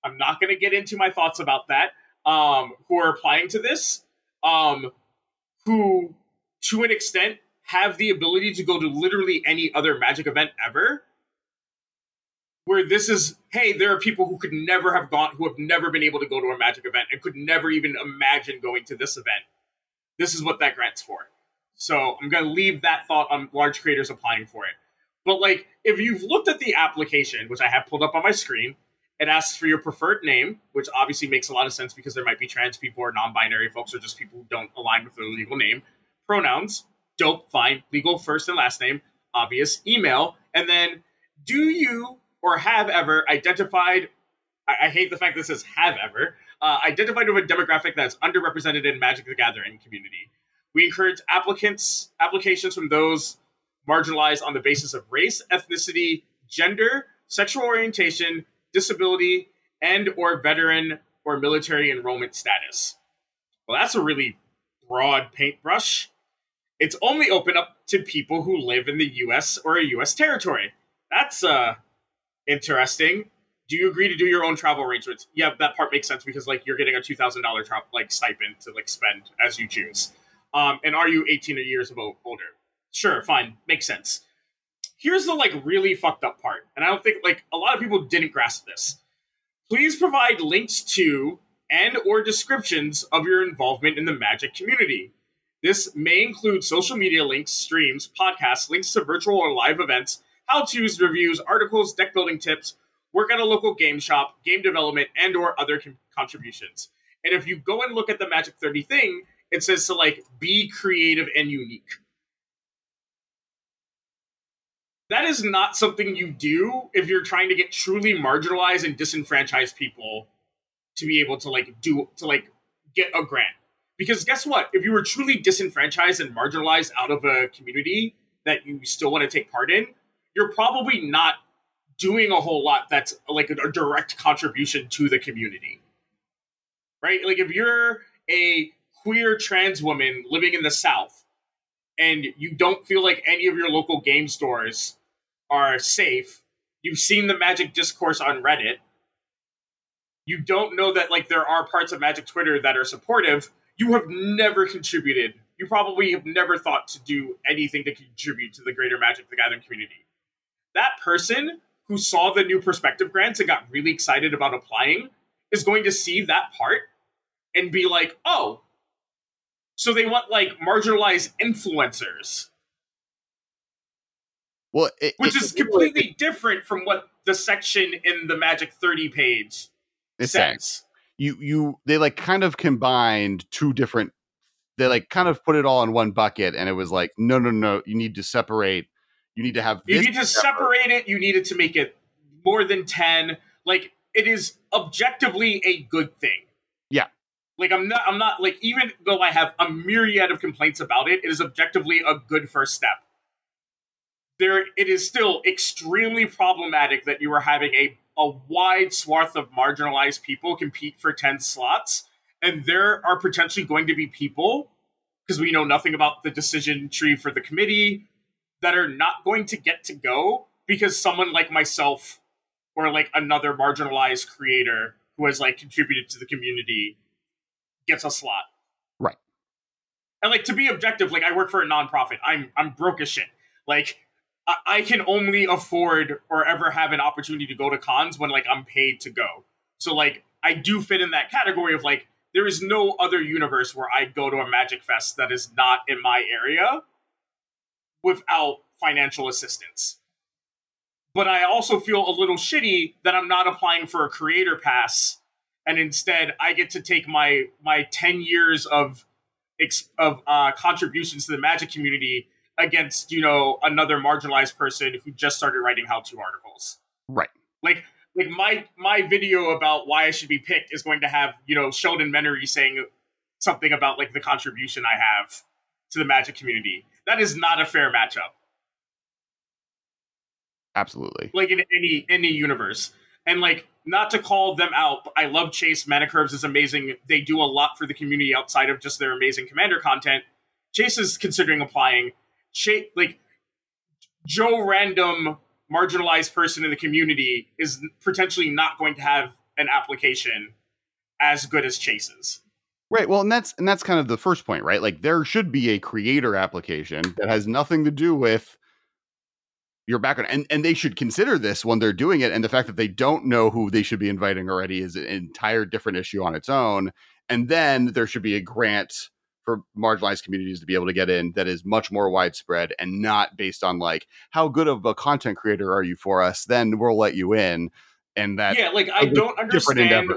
I'm not going to get into my thoughts about that. Um, who are applying to this? Um, who, to an extent, have the ability to go to literally any other Magic event ever. Where this is, hey, there are people who could never have gone, who have never been able to go to a Magic event and could never even imagine going to this event. This is what that grant's for. So I'm going to leave that thought on large creators applying for it. But like, if you've looked at the application, which I have pulled up on my screen, it asks for your preferred name, which obviously makes a lot of sense because there might be trans people or non-binary folks or just people who don't align with their legal name. Pronouns, dope, fine. Legal first and last name, obvious. Email, and then do you or have ever identified? I, I hate the fact this says have ever uh, identified with a demographic that's underrepresented in Magic the Gathering community. We encourage applicants applications from those marginalized on the basis of race, ethnicity, gender, sexual orientation, disability, and or veteran or military enrollment status. Well, that's a really broad paintbrush. It's only open up to people who live in the US or a US territory. That's uh interesting. Do you agree to do your own travel arrangements? Yeah, that part makes sense because like you're getting a two thousand dollar like stipend to like spend as you choose. Um, and are you 18 years of older? Sure, fine, makes sense. Here's the like really fucked up part, and I don't think like a lot of people didn't grasp this. Please provide links to and or descriptions of your involvement in the magic community. This may include social media links, streams, podcasts, links to virtual or live events, how-tos, reviews, articles, deck building tips, work at a local game shop, game development, and or other com- contributions. And if you go and look at the Magic 30 thing, it says to like be creative and unique. That is not something you do if you're trying to get truly marginalized and disenfranchised people to be able to like do to like get a grant. Because guess what? If you were truly disenfranchised and marginalized out of a community that you still want to take part in, you're probably not doing a whole lot that's like a, direct contribution to the community. Right? Like if you're a queer trans woman living in the South and you don't feel like any of your local game stores are safe, you've seen the Magic discourse on Reddit, you don't know that like there are parts of Magic Twitter that are supportive, you have never contributed. You probably have never thought to do anything to contribute to the greater Magic the Gathering community. That person who saw the new perspective grants and got really excited about applying is going to see that part and be like, oh, so they want like marginalized influencers. Well, it, which it, is completely it, different from what the section in the Magic 30 page says. Saying. You you they like kind of combined two different they like kind of put it all in one bucket and it was like no no no you need to separate you need to have you need to separate it you needed to make it more than 10 like it is objectively a good thing Yeah. like I'm not I'm not like even though I have a myriad of complaints about it, it is objectively a good first step. There it is still extremely problematic that you are having a a wide swath of marginalized people compete for 10 slots and there are potentially going to be people because we know nothing about the decision tree for the committee that are not going to get to go because someone like myself or like another marginalized creator who has like contributed to the community gets a slot. Right. And like to be objective, like I work for a nonprofit. I'm I'm broke as shit. Like I, I can only afford or ever have an opportunity to go to cons when like I'm paid to go. So like I do fit in that category of like there is no other universe where I go to a Magic Fest that is not in my area without financial assistance. But I also feel a little shitty that I'm not applying for a creator pass and instead I get to take my my ten years of of uh, contributions to the Magic community against you know another marginalized person who just started writing how-to articles. Right. Like like my my video about why I should be picked is going to have you know Sheldon Menery saying something about like the contribution I have to the Magic community. That is not a fair matchup. Absolutely. Like in any any universe. And like not to call them out, but I love Chase. Mana Curves is amazing. They do a lot for the community outside of just their amazing commander content. Chase is considering applying. Chase, like Joe Random marginalized person in the community is potentially not going to have an application as good as Chase's. Right. Well, and that's and that's kind of the first point, right? Like there should be a creator application that has nothing to do with your background. And and they should consider this when they're doing it. And the fact that they don't know who they should be inviting already is an entire different issue on its own. And then there should be a grant for marginalized communities to be able to get in that is much more widespread and not based on like how good of a content creator are you for us then we'll let you in and that yeah like i don't understand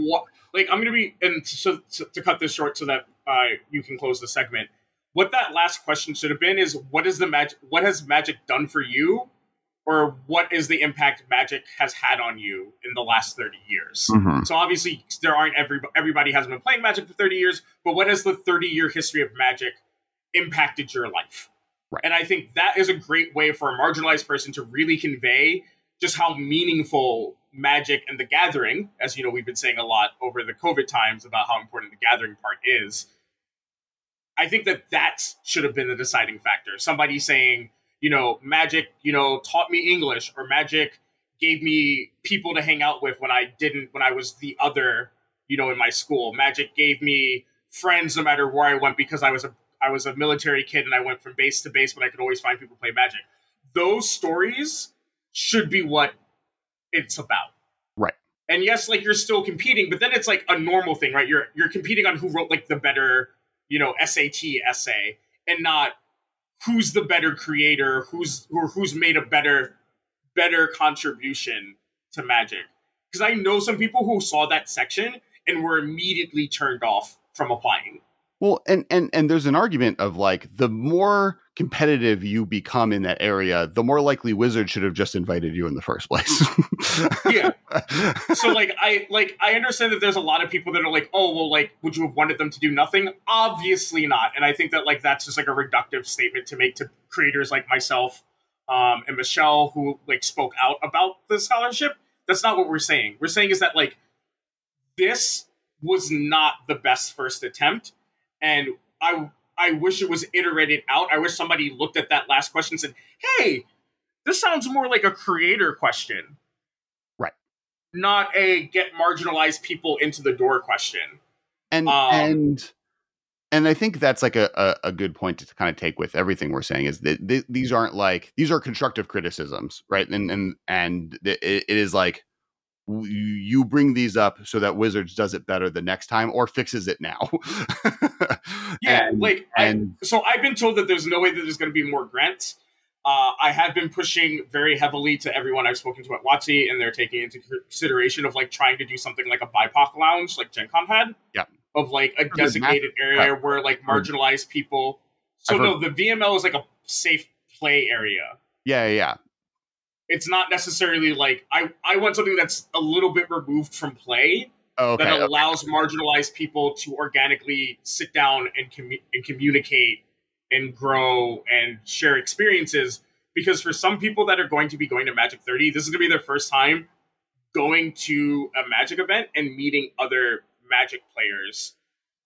what like i'm gonna be and so to, to cut this short so that uh, you can close the segment what that last question should have been is what is the magic what has magic done for you or what is the impact magic has had on you in the last 30 years mm-hmm. so obviously there aren't every everybody hasn't been playing magic for 30 years but what has the 30 year history of magic impacted your life right. and i think that is a great way for a marginalized person to really convey just how meaningful magic and the gathering as you know we've been saying a lot over the covid times about how important the gathering part is i think that that should have been the deciding factor somebody saying you know, magic, you know, taught me English or magic gave me people to hang out with when I didn't, when I was the other, you know, in my school. Magic gave me friends no matter where I went because I was a, I was a military kid and I went from base to base, but I could always find people to play magic. Those stories should be what it's about. Right. And yes, like you're still competing, but then it's like a normal thing, right? You're, you're competing on who wrote like the better, you know, SAT essay and not who's the better creator, who's or who's made a better better contribution to Magic. Because I know some people who saw that section and were immediately turned off from applying. Well, and and and there's an argument of like the more competitive you become in that area, the more likely Wizard should have just invited you in the first place. yeah. <laughs> So like I like I understand that there's a lot of people that are like, oh well, like would you have wanted them to do nothing? Obviously not. And I think that like that's just like a reductive statement to make to creators like myself um, and Michelle who like spoke out about the scholarship. That's not what we're saying. We're saying is that like this was not the best first attempt and I I wish it was iterated out. I wish somebody looked at that last question and said, "Hey, this sounds more like a creator question." Right. Not a get marginalized people into the door question. And um, and and I think that's like a, a, a, good point to kind of take with everything we're saying is that th- these aren't like these are constructive criticisms, right? And and and it, it is like you bring these up so that Wizards does it better the next time or fixes it now. <laughs> yeah, and, like and I, so I've been told that there's no way that there's going to be more grants. Uh, I have been pushing very heavily to everyone I've spoken to at WotC, and they're taking into consideration of like trying to do something like a BIPOC lounge, like Gen Con had. Yeah. Of like a designated area right. where like marginalized people. So no, the VML is like a safe play area. Yeah, yeah it's not necessarily like I, I want something that's a little bit removed from play oh, okay, that allows okay. marginalized people to organically sit down and, commu- and communicate and grow and share experiences because for some people that are going to be going to magic 30 this is going to be their first time going to a magic event and meeting other magic players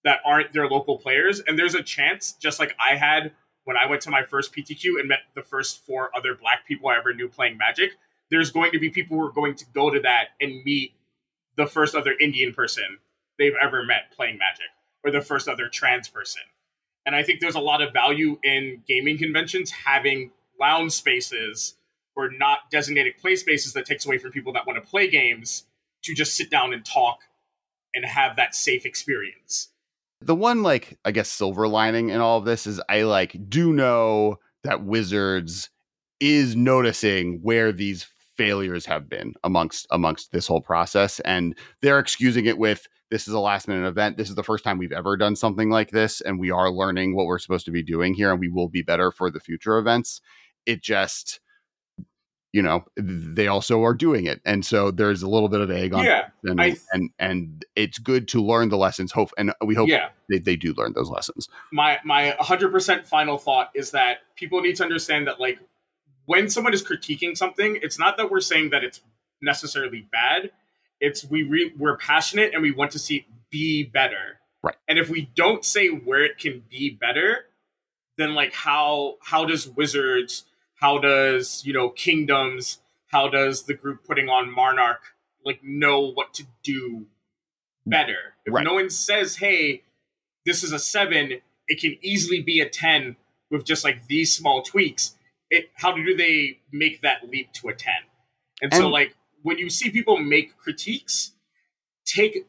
that aren't their local players and there's a chance just like i had when I went to my first PTQ and met the first four other black people I ever knew playing Magic, there's going to be people who are going to go to that and meet the first other Indian person they've ever met playing Magic or the first other trans person. And I think there's a lot of value in gaming conventions having lounge spaces or not designated play spaces that takes away from people that want to play games to just sit down and talk and have that safe experience. The one like I guess silver lining in all of this is I like do know that Wizards is noticing where these failures have been amongst amongst this whole process and they're excusing it with this is a last minute event. This is the first time we've ever done something like this, and we are learning what we're supposed to be doing here, and we will be better for the future events. It just, you know, they also are doing it, and so there's a little bit of egg on, Yeah, and I- and and it's good to learn the lessons. Hope, and we hope yeah. they, they do learn those lessons. my my 100% final thought is that people need to understand that like when someone is critiquing something it's not that we're saying that it's necessarily bad it's we re- we're passionate and we want to see it be better Right. and if we don't say where it can be better then like how how does wizards how does you know kingdoms how does the group putting on monarch like know what to do better if Right. no one says hey this is a seven, it can easily be a 10 with just like these small tweaks. It how do they make that leap to a 10? And, so like when you see people make critiques, take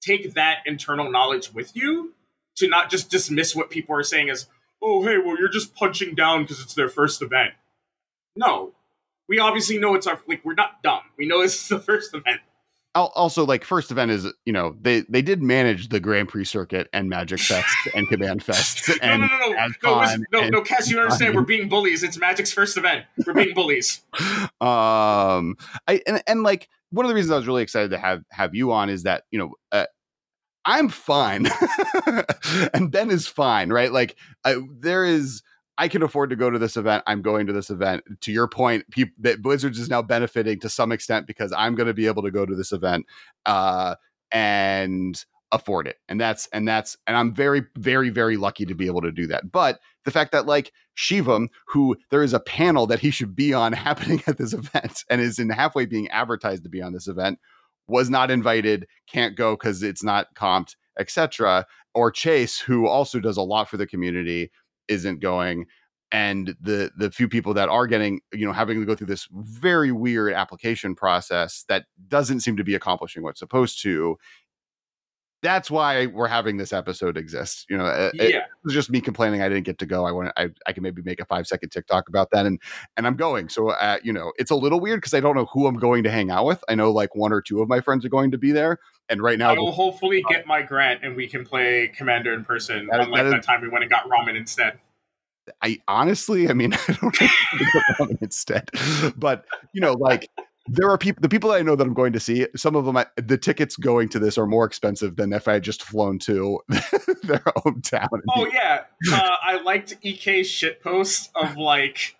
take that internal knowledge with you to not just dismiss what people are saying as, oh hey, well you're just punching down because it's their first event. No. We obviously know it's our like we're not dumb. We know <laughs> this is the first event. Also, like first event is you know they they did manage the Grand Prix circuit and Magic Fest <laughs> and Command Fest No, and no, no, no, no, no, no, Cass, you understand. We're being bullies. It's Magic's first event. We're being bullies. <laughs> um i and, and like one of the reasons i was really excited to have have you on is that you know uh, i'm fine and ben is fine right like I, there is i can afford to go to this event i'm going to this event. To your point peop, that Wizards is now benefiting to some extent because i'm going to be able to go to this event uh and afford it. And that's and that's and i'm very very very lucky to be able to do that. But the fact that like Shivam, who there is a panel that he should be on <laughs> happening at this event and is in halfway being advertised to be on this event, was not invited, can't go because it's not comped, etc. Or Chase, who also does a lot for the community, isn't going. And the the few people that are getting, you know, having to go through this very weird application process that doesn't seem to be accomplishing what's supposed to. That's why we're having this episode exist. You know, uh, it- Yeah. it was just me complaining I didn't get to go. I want I I can maybe make a five second TikTok about that, and and I'm going. So uh, you know, it's a little weird because I don't know who I'm going to hang out with. I know like one or two of my friends are going to be there, and right now I will hopefully get my grant and we can play Commander in person, That unlike that that, time we went and got ramen instead. I honestly, I mean, <laughs> I don't know if I'm gonna go instead, but you know, like there are people, the people that I know that I'm going to see. Some of them, I, the tickets going to this are more expensive than if I had just flown to <laughs> their hometown. Oh yeah, uh, I liked EK's shit post of like,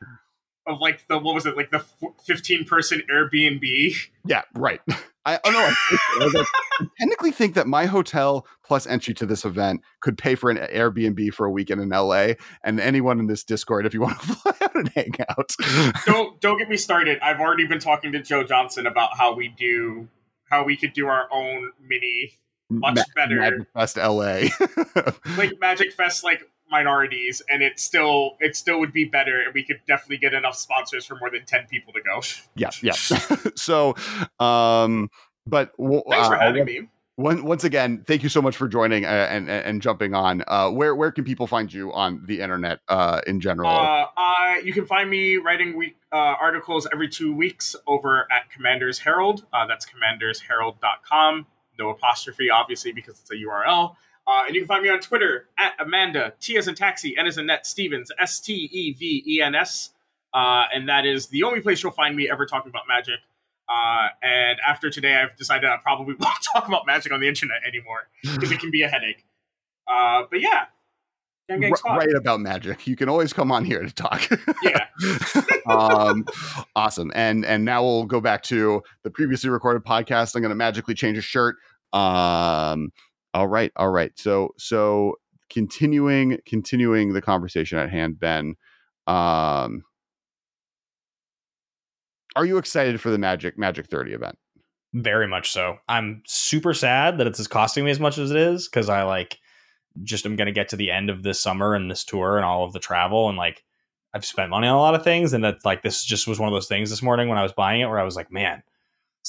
of like the what was it like the fifteen person Airbnb. Yeah, right. <laughs> I oh no, I, I like, I technically think that my hotel plus entry to this event could pay for an Airbnb for a weekend in LA. And anyone in this Discord, if you want to <laughs> fly out and hang out, <laughs> Don't don't get me started. I've already been talking to Joe Johnson about how we do how we could do our own mini much Ma- better Magic Fest LA. like Magic Fest like minorities, and it still it still would be better, and we could definitely get enough sponsors for more than ten people to go. yeah, yeah. <laughs> so, um, but w- Thanks for uh, having me. One, once again, thank you so much for joining uh, and, and and jumping on. Uh, where where can people find you on the internet uh, in general? Uh, I you can find me writing week uh, articles every two weeks over at Commanders Herald. Uh, that's commandersherald.com. No apostrophe, obviously, because it's a URL. Uh, and you can find me on Twitter at Amanda T as in taxi, N as in net Stevens S T E V E N S. Uh, and that is the only place you'll find me ever talking about magic. Uh, and after today, I've decided I probably <laughs> won't talk about magic on the internet anymore because it can be a headache. Uh, but yeah, R- right about magic. You can always come on here to talk. <laughs> Yeah. um, awesome. And and now we'll go back to the previously recorded podcast. I'm going to magically change a shirt. Um, all right, all right. So so continuing continuing the conversation at hand, Ben. Um, are you excited for the Magic Magic 30 event? Very much so. I'm super sad that it's costing me as much as it is because I like just am going to get to the end of this summer and this tour and all of the travel and like I've spent money on a lot of things and that like this just was one of those things this morning when I was buying it where I was like, man,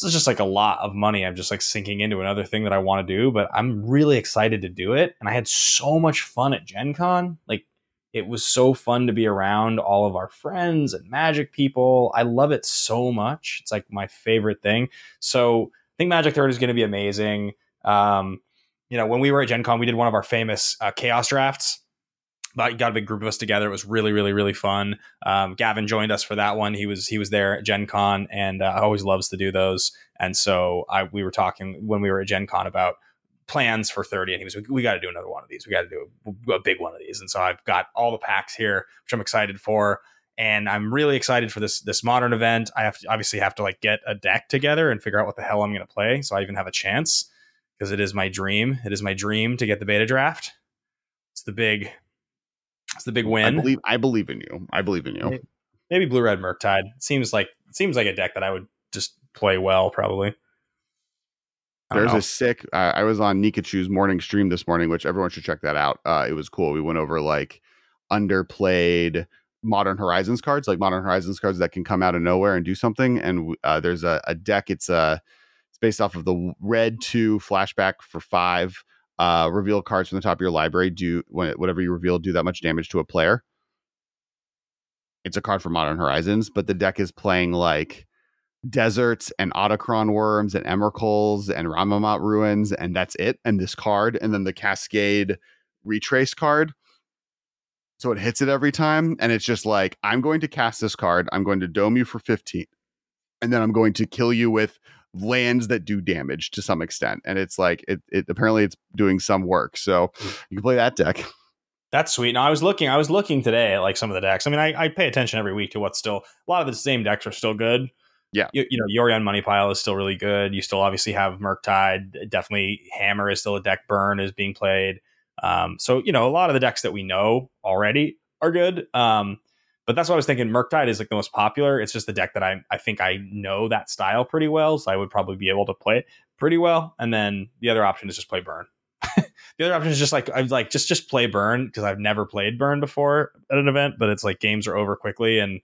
this is just like a lot of money. I'm just like sinking into another thing that I want to do, but I'm really excited to do it. And I had so much fun at Gen Con. Like it was so fun to be around all of our friends and magic people. I love it so much. It's like my favorite thing. So I think Magic 30 is going to be amazing. Um, you know, when we were at Gen Con, we did one of our famous uh, chaos drafts. But got a big group of us together. It was really, really, really fun. Um, Gavin joined us for that one. He was he was there at Gen Con, and uh, always loves to do those. And so I we were talking when we were at Gen Con about plans for 30 and he was we got to do another one of these we got to do a, a, big one of these and so i've got all the packs here which i'm excited for and i'm really excited for this this modern event i have to obviously have to like get a deck together and figure out what the hell i'm going to play so i even have a chance because it is my dream it is my dream to get the beta draft it's the big it's the big win i believe i believe in you i believe in you maybe, maybe blue red murktide seems like seems like a deck that i would just play well probably there's know. a sick. Uh, I was on Nikachu's morning stream this morning, which everyone should check that out. Uh, it was cool. We went over like underplayed Modern Horizons cards, like Modern Horizons cards that can come out of nowhere and do something. And uh, there's a, a, deck. It's a uh, it's based off of the red two flashback for five. Uh, reveal cards from the top of your library. Do whatever you reveal, do that much damage to a player. It's a card for Modern Horizons, but the deck is playing like deserts and Otacron worms and Emrakuls and Ramunap Ruins, and that's it. And this card, and then the Cascade retrace card. So it hits it every time, and it's just like I'm going to cast this card. I'm going to dome you for 15, and then I'm going to kill you with lands that do damage to some extent. And it's like it, it apparently it's doing some work. So you can play that deck. <laughs> That's sweet. Now I was looking, I was looking today at like some of the decks. I mean, I, I pay attention every week to what's still a lot of the same decks are still good. Yeah. You, you know, Yorion Money Pile is still really good. You still obviously have Murktide. Definitely Hammer is still a deck. Burn is being played. Um, so, you know, a lot of the decks that we know already are good. Um, but that's what I was thinking. Murktide is like the most popular. It's just the deck that I, I think I know that style pretty well. So I would probably be able to play it pretty well. And then the other option is just play Burn. <laughs> the other option is just like I like just just play Burn because I've never played Burn before at an event, but it's like games are over quickly and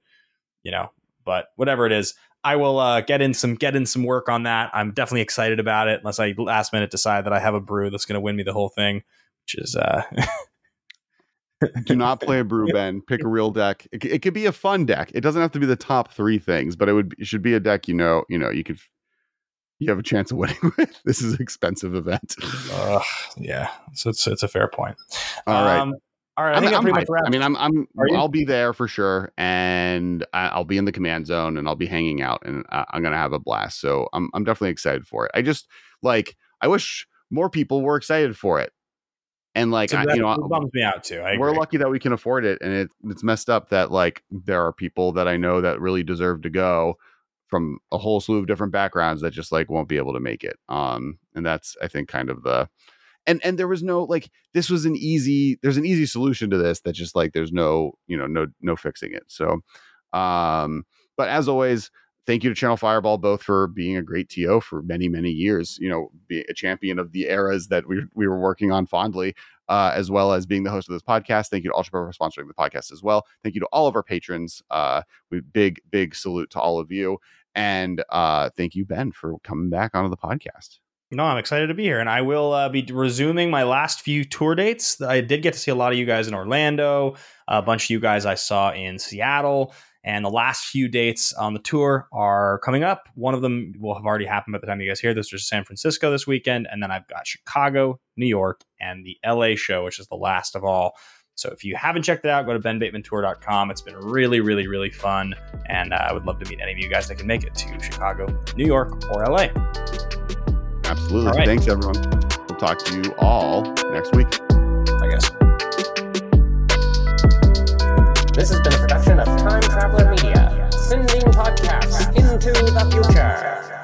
you know, but whatever it is, I will uh, get in some get in some work on that. I'm definitely excited about it. Unless I last minute decide that I have a brew that's going to win me the whole thing, which is. Uh, <laughs> Do not <laughs> play a brew, Ben. Pick a real deck. It, it, could be a fun deck. It doesn't have to be the top three things, but it would it should be a deck you know you know you could you have a chance of <laughs> winning with. This is an expensive event. Uh, yeah, so it's it's a fair point. All right. Um, all right, I think I'm, I'm pretty much I mean, I'm I'm I'll be there for sure, and I'll be in the command zone, and I'll be hanging out, and I'm gonna have a blast. So I'm I'm definitely excited for it. I just like I wish more people were excited for it, and like so I, you know, it bums me out too. we're lucky that we can afford it, and it, it's messed up that like there are people that I know that really deserve to go from a whole slew of different backgrounds that just like won't be able to make it. Um, and that's I think kind of the and and there was no like this was an easy there's an easy solution to this that just like there's no you know no no fixing it so um but as always thank you to channel fireball both for being a great to for many many years you know being a champion of the eras that we, we were working on fondly uh, as well as being the host of this podcast. Thank you to ultra for sponsoring the podcast as well. Thank you to all of our patrons uh we big big salute to all of you. And uh thank you ben for coming back onto the podcast. No, I'm excited to be here, and I will uh, be resuming my last few tour dates. I did get to see a lot of you guys in Orlando, a bunch of you guys I saw in Seattle, and the last few dates on the tour are coming up. One of them will have already happened by the time you guys hear this. There's San Francisco this weekend, and then I've got Chicago, New York, and the LA show, which is the last of all. So if you haven't checked it out, go to benbatemantour.com. It's been really, really, really fun, and uh, I would love to meet any of you guys that can make it to Chicago, New York, or LA. Absolutely. Right. Thanks, everyone. We'll talk to you all next week. I guess. This has been a production of the future.